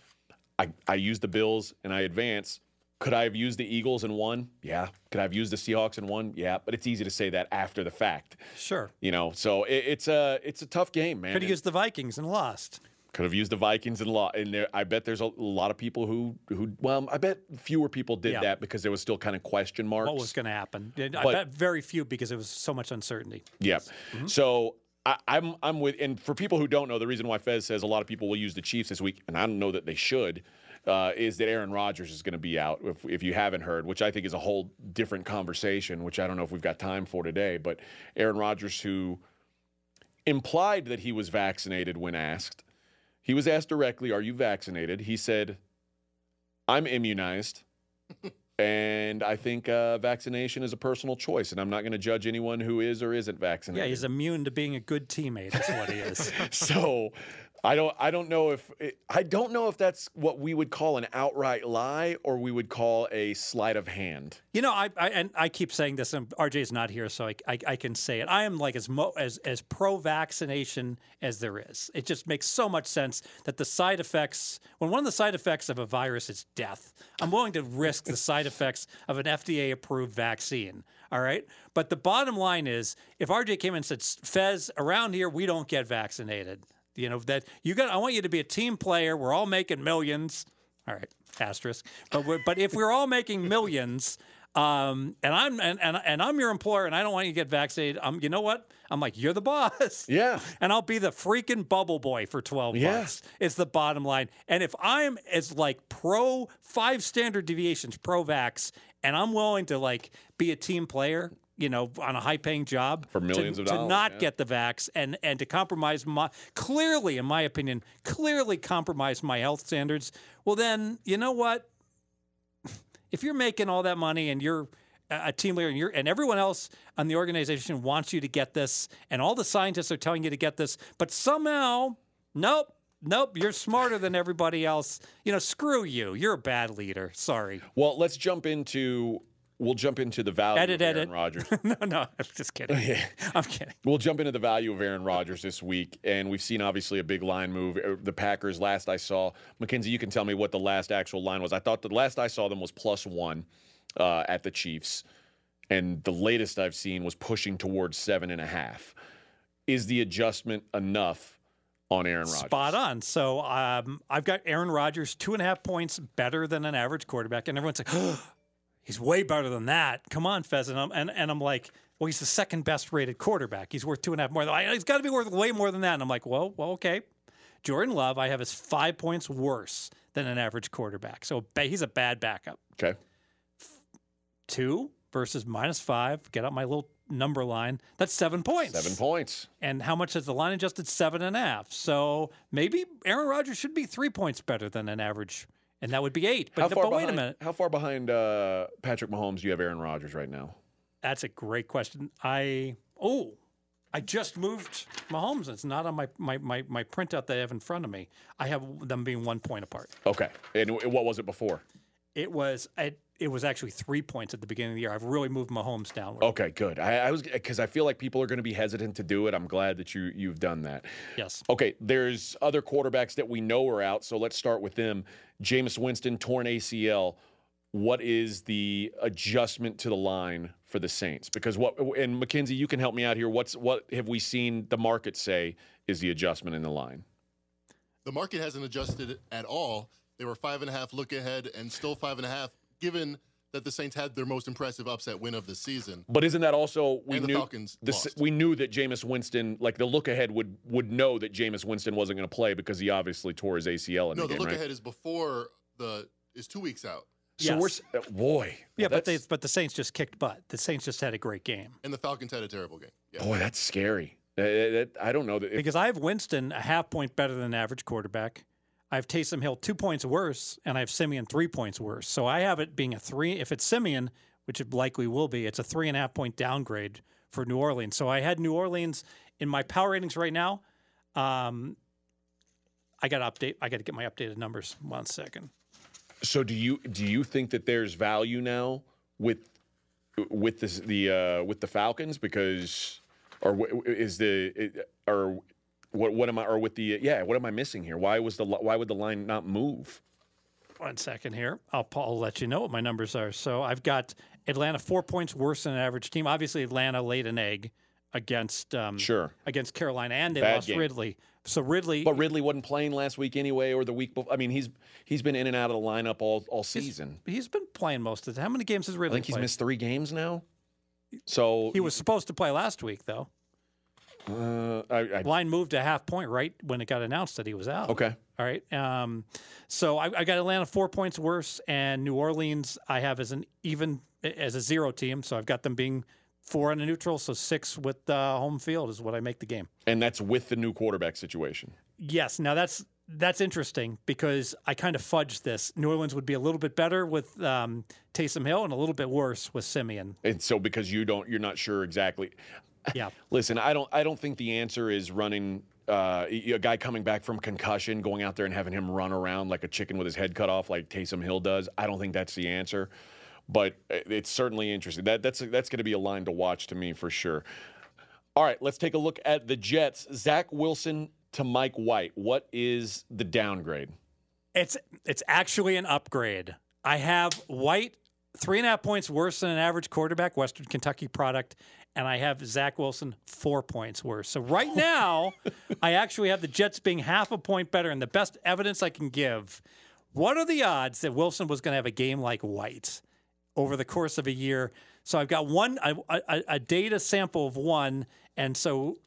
[SPEAKER 1] I, I used the Bills and I advance. Could I have used the Eagles and won? Yeah. Could I have used the Seahawks and won? Yeah. But it's easy to say that after the fact,
[SPEAKER 2] sure.
[SPEAKER 1] you know. So it, it's a it's a tough game, man.
[SPEAKER 2] Could have used the Vikings and lost.
[SPEAKER 1] could have used the Vikings and lost. And there, I bet there's a lot of people who who well, I bet fewer people did
[SPEAKER 2] Yeah.
[SPEAKER 1] that because there was still kind of question marks.
[SPEAKER 2] What was going to happen? I
[SPEAKER 1] But-
[SPEAKER 2] bet very few because it was so much uncertainty.
[SPEAKER 1] Yeah.
[SPEAKER 2] Mm-hmm.
[SPEAKER 1] So I, I'm I'm with and for people who don't know, the reason why Fez says a lot of people will use the Chiefs this week, and I don't know that they should, uh, is that Aaron Rodgers is going to be out. If, if you haven't heard, which I think is a whole different conversation, which I don't know if we've got time for today, but Aaron Rodgers who implied that he was vaccinated when asked. He was asked directly, "Are you vaccinated?" He said, "I'm immunized." And I think uh, vaccination is a personal choice, and I'm not going to judge anyone who is or isn't vaccinated.
[SPEAKER 2] Yeah, he's immune to being a good teammate. That's what he is.
[SPEAKER 1] so I don't I don't know if I don't know if that's what we would call an outright lie or we would call a sleight of hand.
[SPEAKER 2] You know, I, I and I keep saying this, and RJ is not here, so I, I, I can say it. I am like as mo, as as pro-vaccination as there is. It just makes so much sense that the side effects, when one of the side effects of a virus is death, I'm willing to risk the side effects of an FDA-approved vaccine. All right, but the bottom line is, if RJ came in and said, "Fez, around here we don't get vaccinated," you know that you got. I want you to be a team player. We're all making millions. All right, asterisk. But we're, but if we're all making millions, um, and I'm and, and and I'm your employer, and I don't want you to get vaccinated, I'm, you know what? I'm like, you're the boss.
[SPEAKER 1] Yeah.
[SPEAKER 2] And I'll be the freaking bubble boy for 12
[SPEAKER 1] Yeah.
[SPEAKER 2] months. It's the bottom line. And if I'm as like pro five standard deviations, pro vax, and I'm willing to like be a team player, you know, on a high paying job
[SPEAKER 1] For millions
[SPEAKER 2] to,
[SPEAKER 1] of dollars to
[SPEAKER 2] not
[SPEAKER 1] yeah.
[SPEAKER 2] get the vax and and to compromise my clearly, in my opinion, clearly compromise my health standards. Well, then you know what? If you're making all that money and you're a a team leader and you're and everyone else on the organization wants you to get this, and all the scientists are telling you to get this, but somehow, nope. Nope, you're smarter than everybody else. You know, screw you. You're a bad leader. Sorry.
[SPEAKER 1] Well, let's jump into we'll jump into the value
[SPEAKER 2] Edit,
[SPEAKER 1] of Aaron
[SPEAKER 2] edit.
[SPEAKER 1] Rodgers.
[SPEAKER 2] no, no, I'm just kidding. I'm kidding.
[SPEAKER 1] We'll jump into the value of Aaron Rodgers this week, and we've seen obviously a big line move. Uh, The Packers, last I saw, Mackenzie, you can tell me what the last actual line was. I thought the last I saw them was plus one uh, at the Chiefs, and the latest I've seen was pushing towards seven and a half. Is the adjustment enough on Aaron Rodgers?
[SPEAKER 2] Spot on. So um, I've got Aaron Rodgers two and a half points better than an average quarterback, and everyone's like, oh, he's way better than that. Come on, Fez. And I'm, and, and I'm like, well, he's the second best rated quarterback. He's worth two and a half more. He's got to be worth way more than that. And I'm like, well, well, okay. Jordan Love, I have is five points worse than an average quarterback. So he's a bad backup.
[SPEAKER 1] Okay.
[SPEAKER 2] Two versus minus five. Get out my little number line. That's seven points.
[SPEAKER 1] Seven points.
[SPEAKER 2] And how much has the line adjusted? Seven and a half. So maybe Aaron Rodgers should be three points better than an average, and that would be eight. But,
[SPEAKER 1] How
[SPEAKER 2] but
[SPEAKER 1] far
[SPEAKER 2] wait a minute.
[SPEAKER 1] How far behind uh, Patrick Mahomes do you have Aaron Rodgers right now?
[SPEAKER 2] That's a great question. I oh, I just moved Mahomes. It's not on my my my, my printout that I have in front of me. I have them being one point apart.
[SPEAKER 1] Okay. And what was it before?
[SPEAKER 2] It was it, it was actually three points at the beginning of the year. I've really moved Mahomes downward.
[SPEAKER 1] Okay, good. I, I was because I feel like people are going to be hesitant to do it. I'm glad that you you've done that.
[SPEAKER 2] Yes.
[SPEAKER 1] Okay, there's other quarterbacks that we know are out, so let's start with them. Jameis Winston torn ACL. what is the adjustment to the line for the Saints? Because what and McKenzie, you can help me out here. What's what have we seen the market say is the adjustment in the line?
[SPEAKER 3] The market hasn't adjusted at all. They were five and a half look ahead and still five and a half, given that the Saints had their most impressive upset win of the season.
[SPEAKER 1] But isn't that also we
[SPEAKER 3] And the
[SPEAKER 1] knew
[SPEAKER 3] Falcons
[SPEAKER 1] the
[SPEAKER 3] lost.
[SPEAKER 1] we knew that Jameis Winston, like the look ahead would would know that Jameis Winston wasn't going to play because he obviously tore his ACL in
[SPEAKER 3] No,
[SPEAKER 1] the
[SPEAKER 3] the
[SPEAKER 1] game,
[SPEAKER 3] look
[SPEAKER 1] right?
[SPEAKER 3] ahead is before the is two weeks out,
[SPEAKER 1] So we're uh, boy,
[SPEAKER 2] Yeah, but they but the Saints just kicked butt. The Saints just had a great game.
[SPEAKER 3] and the Falcons had a terrible game. Yeah.
[SPEAKER 1] boy, that's scary. Uh, that- I don't know that if,
[SPEAKER 2] Because I have Winston a half point better than average quarterback. I have Taysom Hill two points worse, and I have Siemian three points worse. So I have it being a three. If it's Siemian, which it likely will be, it's a three and a half point downgrade for New Orleans. So I had New Orleans in my power ratings right now. Um, I got to update. I got to get my updated numbers. One second.
[SPEAKER 1] So do you do you think that there's value now with with this, the uh, with the Falcons because or is the or what what am I or with the yeah what am I missing here? Why was the why would the line not move?
[SPEAKER 2] One second here. I'll, I'll let you know what my numbers are. So I've got Atlanta four points worse than an average team. Obviously, Atlanta laid an egg against um,
[SPEAKER 1] Sure,
[SPEAKER 2] against Carolina, and they
[SPEAKER 1] Bad
[SPEAKER 2] lost
[SPEAKER 1] game.
[SPEAKER 2] Ridley. So Ridley,
[SPEAKER 1] but Ridley wasn't playing last week anyway, or the week before. I mean, he's he's been in and out of the lineup all all season.
[SPEAKER 2] he's been playing most of the. How many games has Ridley?
[SPEAKER 1] I think he's
[SPEAKER 2] played?
[SPEAKER 1] missed three games now. So
[SPEAKER 2] He was supposed to play last week, though.
[SPEAKER 1] Uh, I, I,
[SPEAKER 2] Line moved a half point right when it got announced that he was out.
[SPEAKER 1] okay.
[SPEAKER 2] All right. Um, so I, I got Atlanta four points worse, and New Orleans I have as an even as a zero team. So I've got them being four on a neutral, so six with uh, home field is what I make the game.
[SPEAKER 1] And that's with the new quarterback situation.
[SPEAKER 2] Yes. Now that's that's interesting because I kind of fudged this. New Orleans would be a little bit better with um, Taysom Hill and a little bit worse with Siemian.
[SPEAKER 1] And so because you don't you're not sure exactly.
[SPEAKER 2] Yeah.
[SPEAKER 1] Listen, I don't I don't think the answer is running uh, a guy coming back from concussion, going out there and having him run around like a chicken with his head cut off, like Taysom Hill does. I don't think that's the answer, but it's certainly interesting. That that's that's going to be a line to watch to me for sure. All right, let's take a look at the Jets. Zach Wilson to Mike White. What is the downgrade?
[SPEAKER 2] It's it's actually an upgrade. I have White three and a half points worse than an average quarterback, Western Kentucky product, and I have Zach Wilson four points worse. So right now, I actually have the Jets being half a point better, and the best evidence I can give. What are the odds that Wilson was going to have a game like White over the course of a year? So I've got one a, a, a data sample of one, and so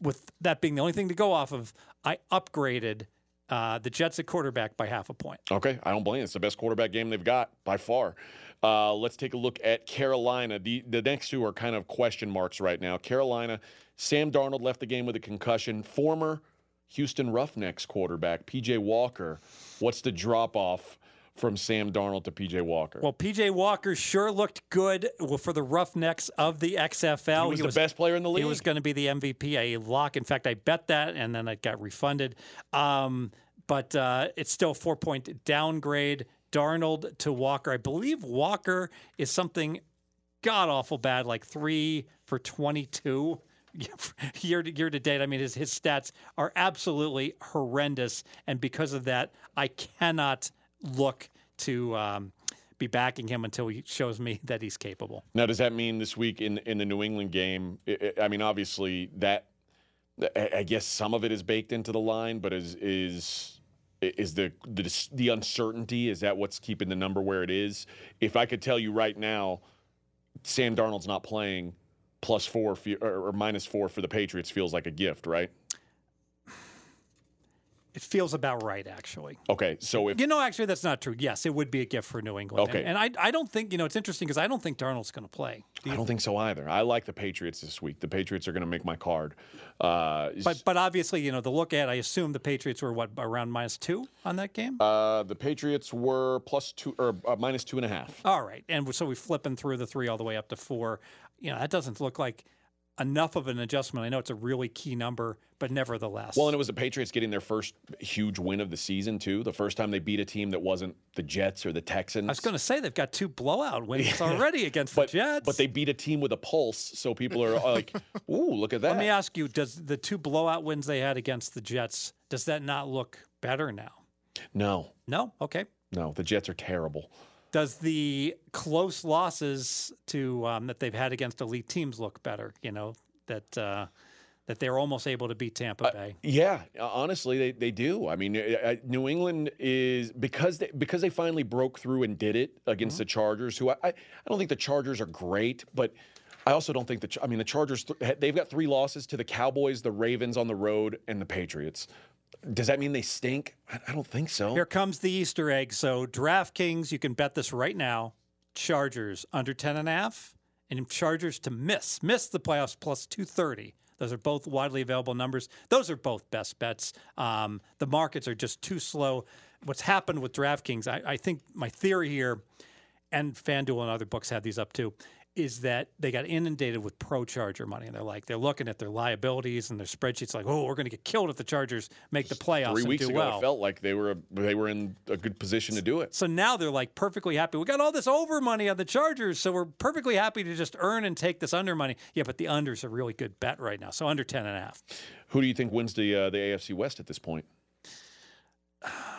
[SPEAKER 2] with that being the only thing to go off of, I upgraded uh, the Jets at quarterback by half a point.
[SPEAKER 1] Okay, I don't blame you. It's the best quarterback game they've got by far. Uh, let's take a look at Carolina. The the next two are kind of question marks right now. Carolina, Sam Darnold left the game with a concussion. Former Houston Roughnecks quarterback PJ Walker. What's the drop off from Sam Darnold to PJ Walker?
[SPEAKER 2] Well, PJ Walker sure looked good for the Roughnecks of the XFL.
[SPEAKER 1] he was the best player in the league.
[SPEAKER 2] He was going to be the MVP, a lock. In fact, I bet that, and then it got refunded. Um, but uh, it's still four point downgrade. Darnold to Walker. I believe Walker is something god awful bad, like three for twenty two. Year to year to date, I mean, his his stats are absolutely horrendous, and because of that, I cannot look to um, be backing him until he shows me that he's capable.
[SPEAKER 1] Now, does that mean this week in in the New England game? I, I mean, obviously that. I guess some of it is baked into the line, but is is is the the the uncertainty? Is that what's keeping the number where it is? If I could tell you right now, Sam Darnold's not playing, plus four or minus four for the Patriots feels like a gift, right?
[SPEAKER 2] It feels about right, actually.
[SPEAKER 1] Okay, so if
[SPEAKER 2] You know, actually, that's not true. Yes, it would be a gift for New England.
[SPEAKER 1] Okay.
[SPEAKER 2] And, and I, I don't think, you know, it's interesting because I don't think Darnold's going to play.
[SPEAKER 1] I don't think so either. I like the Patriots this week. The Patriots are going to make my card. Uh,
[SPEAKER 2] But but obviously, you know, the look at, I assume the Patriots were, what, around minus two on that game?
[SPEAKER 1] uh, the Patriots were plus two or uh, minus two and a half.
[SPEAKER 2] All right. And so we're flipping through the three all the way up to four. You know, that doesn't look like enough of an adjustment. I know it's a really key number, but nevertheless.
[SPEAKER 1] Well, and it was the Patriots getting their first huge win of the season too. The first time they beat a team that wasn't the Jets or the Texans.
[SPEAKER 2] I was going to say they've got two blowout wins already against
[SPEAKER 1] but,
[SPEAKER 2] the Jets.
[SPEAKER 1] but they beat a team with a pulse, so people are uh, like, "Ooh, look at that!"
[SPEAKER 2] Let me ask you: Does the two blowout wins they had against the Jets does that not look better now?
[SPEAKER 1] no,
[SPEAKER 2] No. Okay.
[SPEAKER 1] no, the Jets are terrible.
[SPEAKER 2] Does the close losses to um, that they've had against elite teams look better? You know that uh, that they're almost able to beat Tampa Bay.
[SPEAKER 1] Yeah, uh, honestly, they, they do. I mean, uh, uh, New England is because they because they finally broke through and did it against the Chargers. Who I, I I don't think the Chargers are great, but I also don't think the I mean the Chargers they've got three losses to the Cowboys, the Ravens on the road, and the Patriots. Does that mean they stink? I, don't think so.
[SPEAKER 2] Here comes the Easter egg. So DraftKings, you can bet this right now. Chargers under 10 and a half and Chargers to miss, miss the playoffs plus 230. Those are both widely available numbers. Those are both best bets. Um, the markets are just too slow. What's happened with DraftKings, I, I think my theory here, and FanDuel and other books have these up too, is that they got inundated with pro Charger money. And they're like, they're looking at their liabilities and their spreadsheets like, oh, we're going to get killed if the Chargers make the playoffs
[SPEAKER 1] Three
[SPEAKER 2] and
[SPEAKER 1] weeks
[SPEAKER 2] do
[SPEAKER 1] ago,
[SPEAKER 2] well.
[SPEAKER 1] it felt like they were they were in a good position to do it.
[SPEAKER 2] So now they're like perfectly happy. We got all this over money on the Chargers, so we're perfectly happy to just earn and take this under money. Yeah, but the under's a really good bet right now. So under 10 and a half.
[SPEAKER 1] Who do you think wins the uh, the AFC West at this point?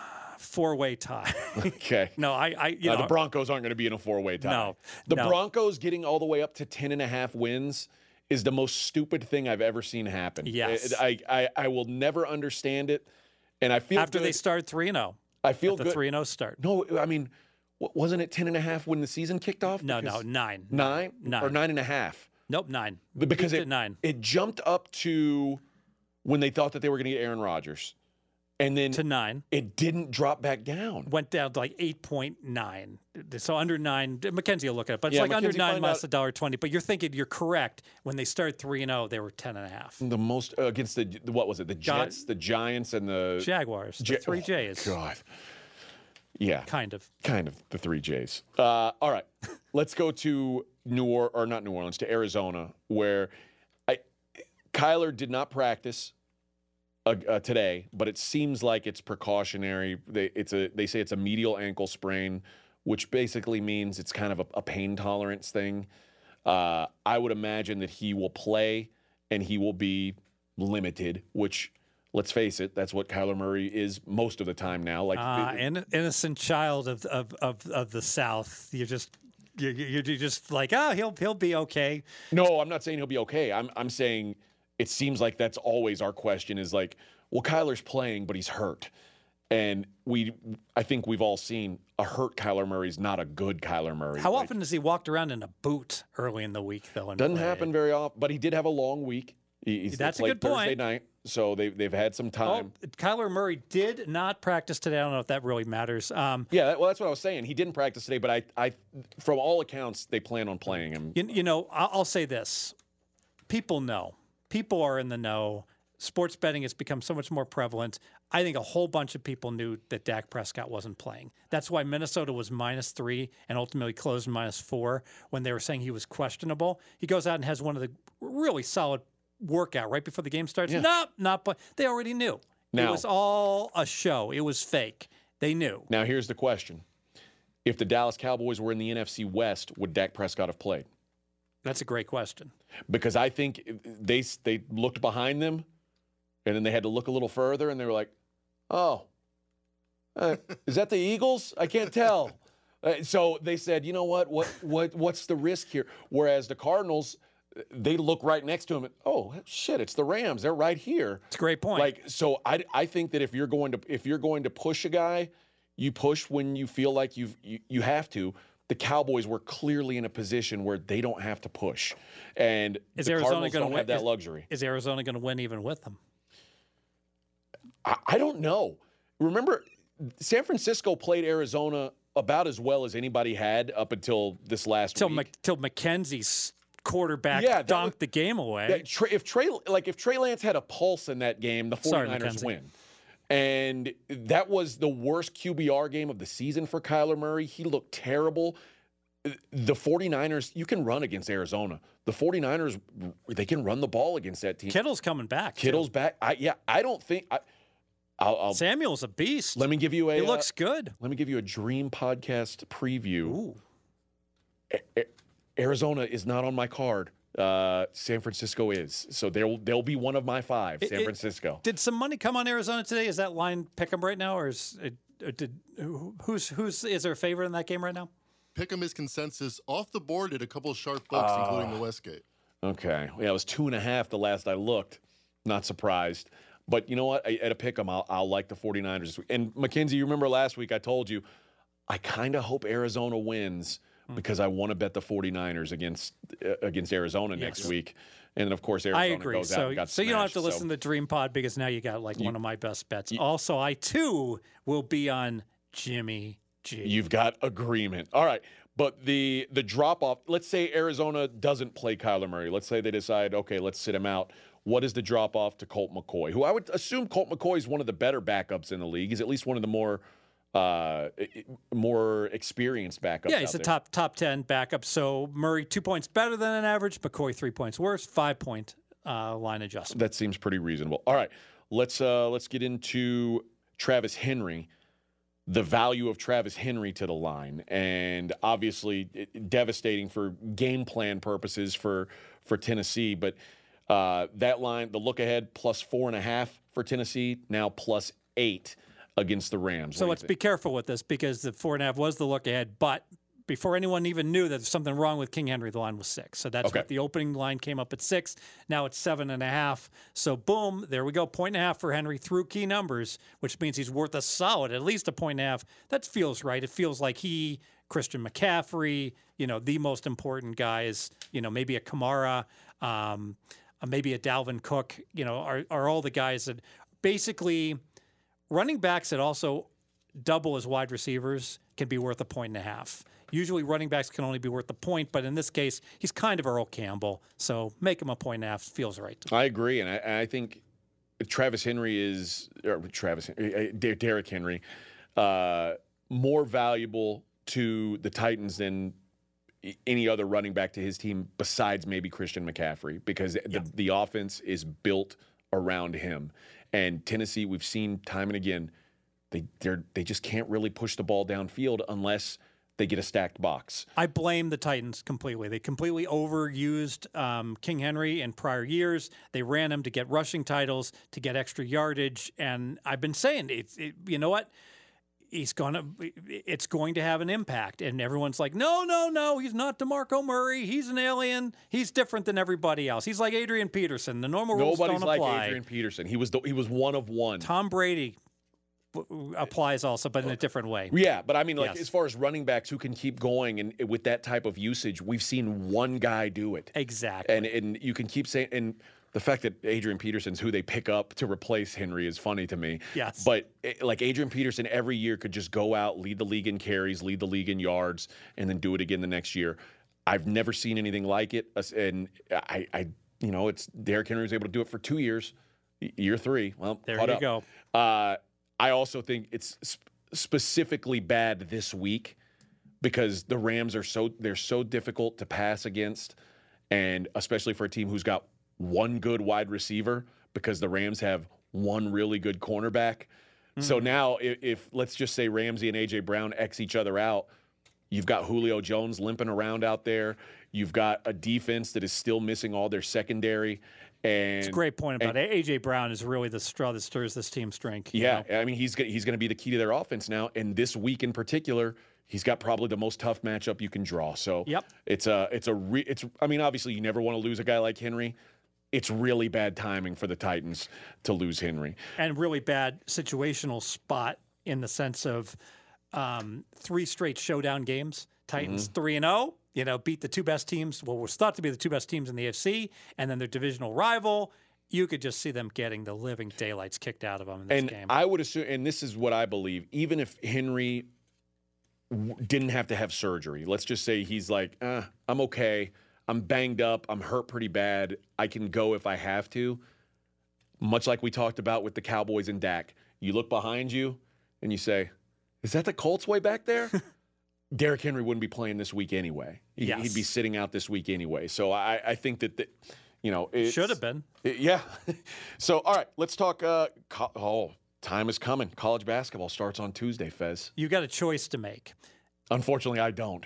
[SPEAKER 2] Four-way tie.
[SPEAKER 1] Okay.
[SPEAKER 2] no, I, I you
[SPEAKER 1] Uh,
[SPEAKER 2] know,
[SPEAKER 1] the Broncos aren't going to be in a four-way tie.
[SPEAKER 2] No,
[SPEAKER 1] The
[SPEAKER 2] no.
[SPEAKER 1] Broncos getting all the way up to 10 and a half wins is the most stupid thing I've ever seen happen.
[SPEAKER 2] Yes.
[SPEAKER 1] I, I, I will never understand it. And I feel
[SPEAKER 2] after
[SPEAKER 1] good.
[SPEAKER 2] they start 3 and 0.
[SPEAKER 1] I feel
[SPEAKER 2] The
[SPEAKER 1] good.
[SPEAKER 2] 3 0 start.
[SPEAKER 1] No, I mean, wasn't it 10 and a half when the season kicked off?
[SPEAKER 2] No, no,
[SPEAKER 1] Because-
[SPEAKER 2] 9.
[SPEAKER 1] Nine?
[SPEAKER 2] Nine.
[SPEAKER 1] Or nine and a half?
[SPEAKER 2] Nope, 9.
[SPEAKER 1] Because it,
[SPEAKER 2] 9
[SPEAKER 1] it jumped up to when they thought that they were going to get Aaron Rodgers. And then
[SPEAKER 2] to 9.
[SPEAKER 1] it didn't drop back down.
[SPEAKER 2] Went down to like 8.9. So under 9. Mackenzie will look at it, but it's
[SPEAKER 1] Yeah,
[SPEAKER 2] like under 9
[SPEAKER 1] find
[SPEAKER 2] minus a dollar 20. But you're thinking you're correct. When they started 3 and 0, they were 10 and a half.
[SPEAKER 1] The most uh, against the, what was it? The Jets, the Giants, and the
[SPEAKER 2] Jaguars. The three
[SPEAKER 1] oh,
[SPEAKER 2] J's.
[SPEAKER 1] God. Yeah,
[SPEAKER 2] Kind of.
[SPEAKER 1] kind of the three J's. Uh, all right, let's go to New or, or not New Orleans, to Arizona, where I Kyler did not practice uh, uh, today, but it seems like it's precautionary. They it's a they say it's a medial ankle sprain, which basically means it's kind of a, a pain tolerance thing. Uh, I would imagine that he will play and he will be limited, which. Let's face it, that's what Kyler Murray is most of the time now. Like
[SPEAKER 2] Ah, in, innocent child of, of, of, of the South. You're just you're you're just like, oh, he'll he'll be okay.
[SPEAKER 1] No, I'm not saying he'll be okay. I'm I'm saying it seems like that's always our question is like, well, Kyler's playing, but he's hurt. And we I think we've all seen a hurt Kyler Murray's not a good Kyler Murray.
[SPEAKER 2] How
[SPEAKER 1] Like,
[SPEAKER 2] often does he walked around in a boot early in the week though?
[SPEAKER 1] doesn't
[SPEAKER 2] played?
[SPEAKER 1] happen very often, but he did have a long week. He's,
[SPEAKER 2] That's a
[SPEAKER 1] late
[SPEAKER 2] good
[SPEAKER 1] Thursday
[SPEAKER 2] point.
[SPEAKER 1] night, so they've they've had some
[SPEAKER 2] Oh,
[SPEAKER 1] time.
[SPEAKER 2] Kyler Murray did not practice today. I don't know if that really matters. Um,
[SPEAKER 1] Yeah, well, that's what I was saying. He didn't practice today, but I, I, from all accounts, they plan on playing him.
[SPEAKER 2] you, you know, I'll say this: people know, people are in the know. Sports betting has become so much more prevalent. I think a whole bunch of people knew that Dak Prescott wasn't playing. That's why Minnesota was minus three and ultimately closed minus four when they were saying he was questionable. He goes out and has one of the really solid workout right before the game starts.
[SPEAKER 1] Yeah.
[SPEAKER 2] Nope, not. But they already knew. it was all a show. It was fake. They knew.
[SPEAKER 1] Now, here's the question: If the Dallas Cowboys were in the NFC West, would Dak Prescott have played?
[SPEAKER 2] That's a great question.
[SPEAKER 1] because I think they they looked behind them, and then they had to look a little further, and they were like, "Oh, uh, is that the Eagles? I can't tell." Uh, so they said, "You know what? What what what's the risk here?" Whereas the Cardinals, they look right next to them. And, oh shit! It's the Rams. They're right here.
[SPEAKER 2] It's a great point.
[SPEAKER 1] Like so, I I think that if you're going to if you're going to push a guy, you push when you feel like you've you, you have to. The Cowboys were clearly in a position where they don't have to push, and
[SPEAKER 2] Is
[SPEAKER 1] the
[SPEAKER 2] Arizona
[SPEAKER 1] Cardinals don't
[SPEAKER 2] win-
[SPEAKER 1] have that
[SPEAKER 2] is-
[SPEAKER 1] luxury.
[SPEAKER 2] Is Arizona going to win even with them?
[SPEAKER 1] I, I don't know. Remember, San Francisco played Arizona about as well as anybody had up until this last
[SPEAKER 2] Till
[SPEAKER 1] week.
[SPEAKER 2] Mc, till McKenzie's quarterback
[SPEAKER 1] Yeah,
[SPEAKER 2] donked
[SPEAKER 1] was-
[SPEAKER 2] the game away.
[SPEAKER 1] If Trey like if Trey Lance had a pulse in that game, the 49ers
[SPEAKER 2] Sorry,
[SPEAKER 1] win. And that was the worst QBR game of the season for Kyler Murray. He looked terrible. The 49ers, you can run against Arizona. The 49ers, they can run the ball against that team.
[SPEAKER 2] Kittle's coming back. too.
[SPEAKER 1] Kittle's back. I yeah, I don't think I I'll, I'll
[SPEAKER 2] Samuel's a beast.
[SPEAKER 1] let me give you a
[SPEAKER 2] he
[SPEAKER 1] uh,
[SPEAKER 2] looks good.
[SPEAKER 1] let me give you a dream podcast preview.
[SPEAKER 2] Ooh.
[SPEAKER 1] A- A- Arizona is not on my card. Uh, San Francisco is. So they'll they'll be one of my five.
[SPEAKER 2] It-
[SPEAKER 1] San
[SPEAKER 2] it-
[SPEAKER 1] Francisco.
[SPEAKER 2] Did some money come on Arizona today? Is that line pick 'em right now, or is it, or did who's who's is there a favorite in that game right now?
[SPEAKER 3] Pick'em is consensus off the board at a couple of sharp books, including the Westgate.
[SPEAKER 1] Okay. Yeah, it was two and a half the last I looked. Not surprised. But you know what? I, at a pick 'em, I'll, I'll like the 49ers. this week. And Mackenzie, you remember last week I told you I kind of hope Arizona wins because I want to bet the 49ers against uh, against Arizona next week. And then of course Arizona
[SPEAKER 2] I agree.
[SPEAKER 1] goes out
[SPEAKER 2] So,
[SPEAKER 1] and got
[SPEAKER 2] so you don't have to
[SPEAKER 1] smashed,
[SPEAKER 2] listen to the Dream Pod because now you got like one of my best bets. also, I too will be on Jimmy G.
[SPEAKER 1] You've got agreement. All right. But the the drop off, let's say Arizona doesn't play Kyler Murray. Let's say they decide, okay, let's sit him out. What is the drop off to Colt McCoy? Who I would assume Colt McCoy is one of the better backups in the league. He's at least one of the more uh, more experienced backup.
[SPEAKER 2] yeah, he's a
[SPEAKER 1] there.
[SPEAKER 2] top top ten backup. So Murray two points better than an average. McCoy three points worse. Five point uh, line adjustment.
[SPEAKER 1] That seems pretty reasonable. All right, let's uh, let's get into Travis Henry, the value of Travis Henry to the line, and obviously it- devastating for game plan purposes for for Tennessee. But uh, that line, the look ahead, plus four and a half for Tennessee, now plus eight against the Rams.
[SPEAKER 2] So let's be careful with this because the four and a half was the look ahead, but before anyone even knew that there's something wrong with King Henry, the line was six. So that's
[SPEAKER 1] Okay.
[SPEAKER 2] what the opening line came up at six. Now it's seven and a half. So boom, there we go. Point and a half for Henry through key numbers, which means he's worth a solid, at least a point and a half. That feels right. It feels like he, Christian McCaffrey, you know, the most important guys, you know, maybe a Kamara, um, uh, maybe a Dalvin Cook, you know, are, are all the guys that basically running backs that also double as wide receivers can be worth a point and a half. Usually running backs can only be worth a point, but in this case, he's kind of Earl Campbell. So make him a point and a half feels right.
[SPEAKER 1] I agree, and I, I think Travis Henry is or Travis uh, Der- Derrick Henry uh, more valuable to the Titans than any other running back to his team besides maybe Christian McCaffrey because the, the offense is built around him. And Tennessee, we've seen time and again, they they just can't really push the ball downfield unless they get a stacked box.
[SPEAKER 2] I blame the Titans completely. They completely overused um, King Henry in prior years. They ran him to get rushing titles, to get extra yardage, and I've been saying, it's it, you know what? He's gonna, it's going to have an impact, and everyone's like, no, no, no, he's not Demarco Murray. He's an alien. He's different than everybody else. He's like Adrian Peterson. The normal rules
[SPEAKER 1] Nobody's
[SPEAKER 2] don't
[SPEAKER 1] like
[SPEAKER 2] apply.
[SPEAKER 1] Adrian Peterson. He was the, he was one of one.
[SPEAKER 2] Tom Brady applies also, but in a different way.
[SPEAKER 1] Yeah, but I mean, like
[SPEAKER 2] Yes.
[SPEAKER 1] as far as running backs who can keep going and with that type of usage, we've seen one guy do it,
[SPEAKER 2] Exactly.
[SPEAKER 1] and and you can keep saying and. The fact that Adrian Peterson's who they pick up to replace Henry is funny to me.
[SPEAKER 2] Yes.
[SPEAKER 1] But eh, like Adrian Peterson every year could just go out, lead the league in carries, lead the league in yards, and then do it again the next year. I've never seen anything like it. And I, I you know, it's Derrick Henry was able to do it for two years. Year three, well,
[SPEAKER 2] there you
[SPEAKER 1] up.
[SPEAKER 2] go.
[SPEAKER 1] Uh, I also think it's sp- specifically bad this week because the Rams are so they're so difficult to pass against, and especially for a team who's got one good wide receiver because the Rams have one really good cornerback. So mm. now, if, if let's just say Ramsey and AJ Brown X each other out, you've got Julio Jones limping around out there. You've got a defense that is still missing all their secondary. And
[SPEAKER 2] It's a great point about it. AJ Brown is really the straw that stirs this team's drink.
[SPEAKER 1] yeah,
[SPEAKER 2] know?
[SPEAKER 1] I mean he's he's going to be the key to their offense now, and this week in particular, he's got probably the most tough matchup you can draw. So
[SPEAKER 2] Yep.
[SPEAKER 1] it's a it's a re, it's I mean obviously you never want to lose a guy like Henry. It's really bad timing for the Titans to lose Henry.
[SPEAKER 2] and really bad situational spot in the sense of um, three straight showdown games. Titans
[SPEAKER 1] Mm-hmm.
[SPEAKER 2] three and zero. You know, beat the two best teams. Well, was thought to be the two best teams in the AFC, and then their divisional rival. You could just see them getting the living daylights kicked out of them in this
[SPEAKER 1] And
[SPEAKER 2] game.
[SPEAKER 1] I would assume, and this is what I believe, even if Henry w- didn't have to have surgery, let's just say he's like, eh, I'm okay. I'm banged up. I'm hurt pretty bad. I can go if I have to. Much like we talked about with the Cowboys and Dak, you look behind you and you say, Is that the Colts way back there? Derrick Henry wouldn't be playing this week anyway. He, would be sitting out this week anyway. So I, I think that, the, you know, it's,
[SPEAKER 2] Should have been.
[SPEAKER 1] uh, Yeah. so, all right, let's talk. Uh, co- oh, time is coming. College basketball starts on Tuesday, Fez.
[SPEAKER 2] You got a choice to make.
[SPEAKER 1] Unfortunately, I don't.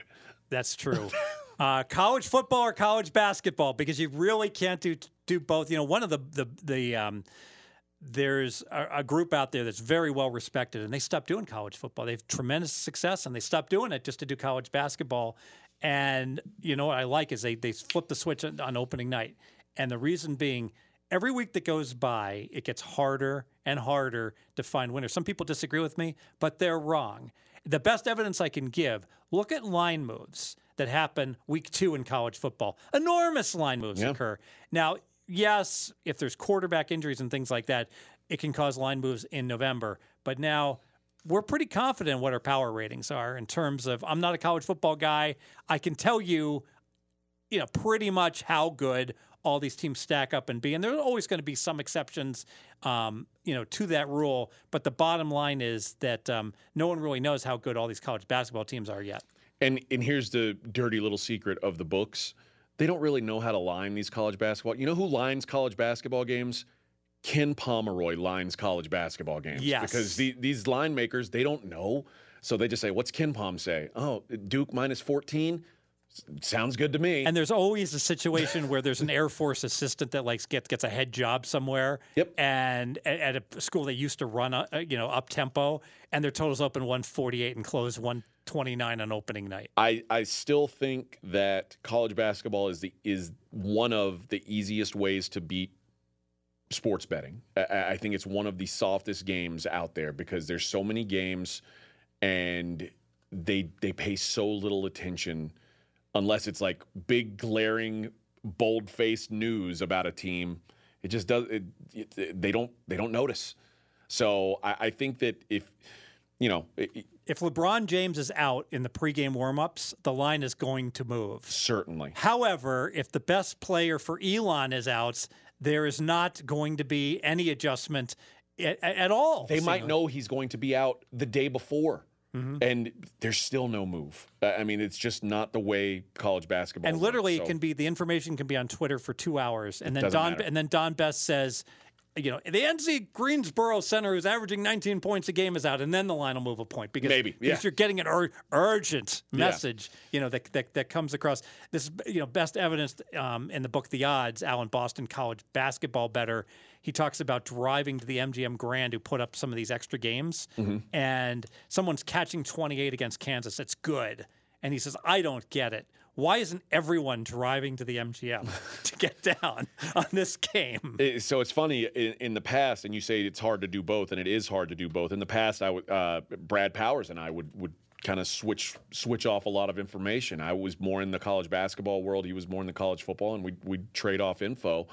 [SPEAKER 2] That's true. uh, college football or college basketball, because you really can't do do both. You know, one of the the the um, there's a, a group out there that's very well respected, and they stopped doing college football. They've tremendous success, and they stopped doing it just to do college basketball. And you know what I like is they they flip the switch on, on opening night, and the reason being, every week that goes by, it gets harder and harder to find winners. Some people disagree with me, but they're wrong. The best evidence I can give: look at line moves that happen week two in college football. Enormous line moves
[SPEAKER 1] Yeah.
[SPEAKER 2] occur. Now, yes, if there's quarterback injuries and things like that, it can cause line moves in November. But now we're pretty confident what our power ratings are in terms of I'm not a college football guy. I can tell you, you know, pretty much how good all these teams stack up and be. And there's always going to be some exceptions, um, you know, to that rule. But the bottom line is that um, no one really knows how good all these college basketball teams are yet.
[SPEAKER 1] And and here's the dirty little secret of the books. They don't really know how to line these college basketball. You know who lines college basketball games? Ken Pomeroy lines college basketball games.
[SPEAKER 2] Yes.
[SPEAKER 1] Because the, these line makers, they don't know. So they just say, what's Ken Pom say? Oh, Duke minus 14? Sounds good to me.
[SPEAKER 2] And there's always a situation where there's an Air Force assistant that like gets gets a head job somewhere.
[SPEAKER 1] Yep.
[SPEAKER 2] And at, at a school they used to run, uh, you know, up tempo, and their totals open 148 and close 129 on opening night.
[SPEAKER 1] I, I still think that college basketball is the is one of the easiest ways to beat sports betting. I, I think it's one of the softest games out there because there's so many games and they they pay so little attention unless it's like big glaring bold faced news about a team. It just does it, it, they don't they don't notice. So I, I think that if you know it,
[SPEAKER 2] If LeBron James is out in the pregame warmups, the line is going to move.
[SPEAKER 1] certainly
[SPEAKER 2] However, if the best player for Elon is out, there is not going to be any adjustment at, at all.
[SPEAKER 1] They might know he's going to be out the day before,
[SPEAKER 2] Mm-hmm.
[SPEAKER 1] and there's still no move. I mean, it's just not the way college basketball.
[SPEAKER 2] And
[SPEAKER 1] works,
[SPEAKER 2] literally,
[SPEAKER 1] so-
[SPEAKER 2] it can be the information can be on Twitter for two hours, and then
[SPEAKER 1] doesn't
[SPEAKER 2] Don
[SPEAKER 1] matter.
[SPEAKER 2] and then Don Best says, you know, the NC Greensboro center who's averaging 19 points a game is out, and then the line will move a point because
[SPEAKER 1] Maybe,
[SPEAKER 2] because you're getting an ur- urgent
[SPEAKER 1] Yeah.
[SPEAKER 2] message, you know, that, that that comes across. This is, you know best evidence um, in the book The Odds. Alan Boston College basketball bettor. He talks about driving to the MGM Grand who put up some of these extra games,
[SPEAKER 1] Mm-hmm.
[SPEAKER 2] and someone's catching 28 against Kansas. It's good. And he says, I don't get it. Why isn't everyone driving to the MGM to get down on this game?
[SPEAKER 1] It- so it's funny in, in the past, and you say it's hard to do both, and it is hard to do both. In the past, I would uh, Brad Powers and I would would kind of switch switch off a lot of information. I was more in the college basketball world. He was more in the college football, and we we'd trade off info.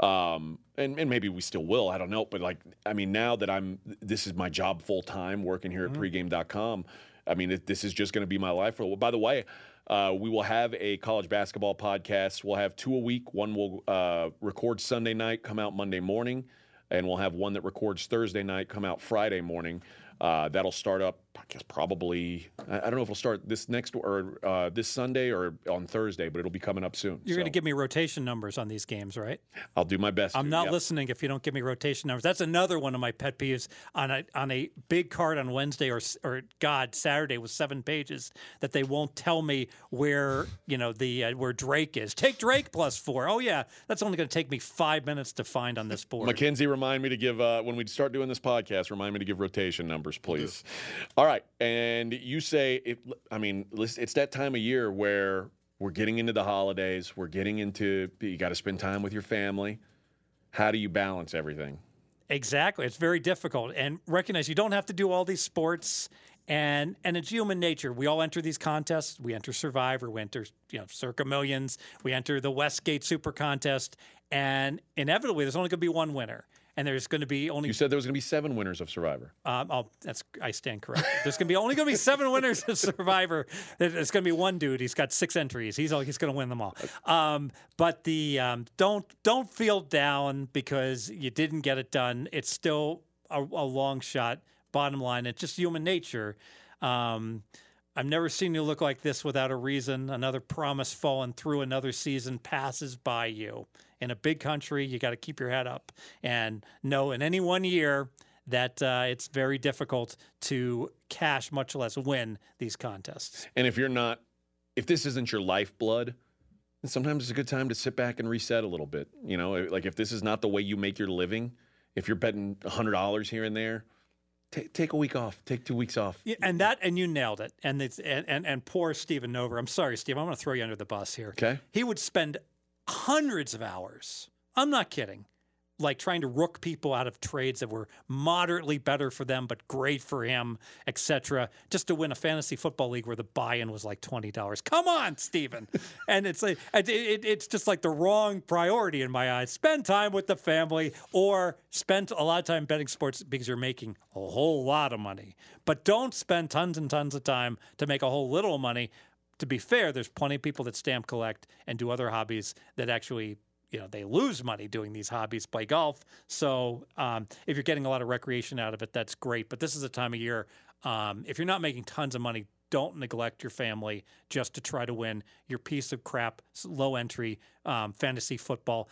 [SPEAKER 1] Um, and, and maybe we still will. I don't know. But like, I mean, now that I'm, this is my job full time working here at pregame.com. I mean, it, this is just going to be my life. For, by the way, uh, we will have a college basketball podcast. We'll have two a week. One will uh, record Sunday night, come out Monday morning, and we'll have one that records Thursday night, come out Friday morning. Uh, that'll start up, I guess, probably. I, I don't know if it'll start this next or uh, this Sunday or on Thursday, but it'll be coming up soon.
[SPEAKER 2] You're going to give me rotation numbers on these games, right?
[SPEAKER 1] I'll do my best.
[SPEAKER 2] I'm
[SPEAKER 1] to,
[SPEAKER 2] not
[SPEAKER 1] yep.
[SPEAKER 2] listening if you don't give me rotation numbers. That's another one of my pet peeves on a on a big card on Wednesday or or God Saturday with seven pages that they won't tell me where you know the uh, where Drake is. Take Drake plus four. Oh yeah, that's only going to take me five minutes to find on this board.
[SPEAKER 1] Mackenzie, remind me to give uh, when we start doing this podcast. Remind me to give rotation numbers, please. All right, and you say it. I mean, it's that time of year where we're getting into the holidays. We're getting into you got to spend time with your family. How do you balance everything?
[SPEAKER 2] Exactly. It's very difficult. And recognize you don't have to do all these sports. And and it's human nature. We all enter these contests. We enter Survivor. We enter you know Circa Millions. We enter the Westgate Super Contest. And inevitably, there's only going to be one winner. And there's going to be only
[SPEAKER 1] You said there was going to be seven winners of Survivor.
[SPEAKER 2] um, oh, that's I stand correct. There's going to be only going to be seven winners of Survivor. There's going to be one dude. He's got six entries. He's all, he's going to win them all. Um, but the um, don't don't feel down because you didn't get it done. It's still a, a long shot. Bottom line, it's just human nature. Um, I've never seen you look like this without a reason. Another promise fallen through. Another season passes by you. In a big country, you got to keep your head up and know in any one year that uh, it's very difficult to cash, much less win these contests.
[SPEAKER 1] And if you're not, if this isn't your lifeblood, then sometimes it's a good time to sit back and reset a little bit. You know, like if this is not the way you make your living, if you're betting hundred dollars here and there, take take a week off, take two weeks off.
[SPEAKER 2] Yeah, and that and you nailed it. And it's and and, and poor Steven Nover. I'm sorry, Steve. I'm going to throw you under the bus here.
[SPEAKER 1] Okay.
[SPEAKER 2] He would spend hundreds of hours. I'm not kidding. Like trying to rook people out of trades that were moderately better for them, but great for him, etc., just to win a fantasy football league where the buy-in was like twenty dollars. Come on, Steven. and it's like it, it, it's just like the wrong priority in my eyes. Spend time with the family, or spend a lot of time betting sports because you're making a whole lot of money. But don't spend tons and tons of time to make a whole little money to be fair, there's plenty of people that stamp collect and do other hobbies that actually, you know, they lose money doing these hobbies, play golf. So um, if you're getting a lot of recreation out of it, that's great. But this is a time of year, um, if you're not making tons of money, don't neglect your family just to try to win your piece of crap, low entry um, fantasy football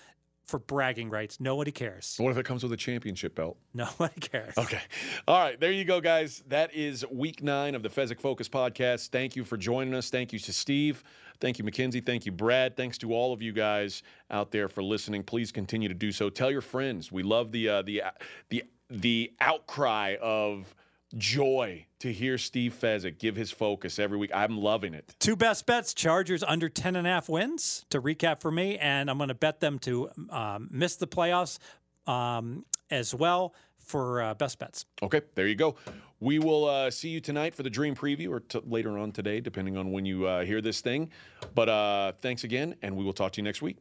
[SPEAKER 2] for bragging rights. Nobody cares.
[SPEAKER 1] What if it comes with a championship belt?
[SPEAKER 2] Nobody cares.
[SPEAKER 1] Okay. All right. There you go, guys. That is week nine of the Fezzik Focus podcast. Thank you for joining us. Thank you to Steve. Thank you, Mackenzie. Thank you, Brad. Thanks to all of you guys out there for listening. Please continue to do so. Tell your friends. We love the uh, the the the outcry of joy to hear Steve Fezzik give his focus every week. I'm loving it.
[SPEAKER 2] Two best bets Chargers under 10 and a half wins to recap for me. And I'm going to bet them to um, miss the playoffs um, as well for uh, best bets.
[SPEAKER 1] Okay, there you go. We will uh, see you tonight for the dream preview or t- later on today, depending on when you uh, hear this thing. But uh, thanks again, and we will talk to you next week.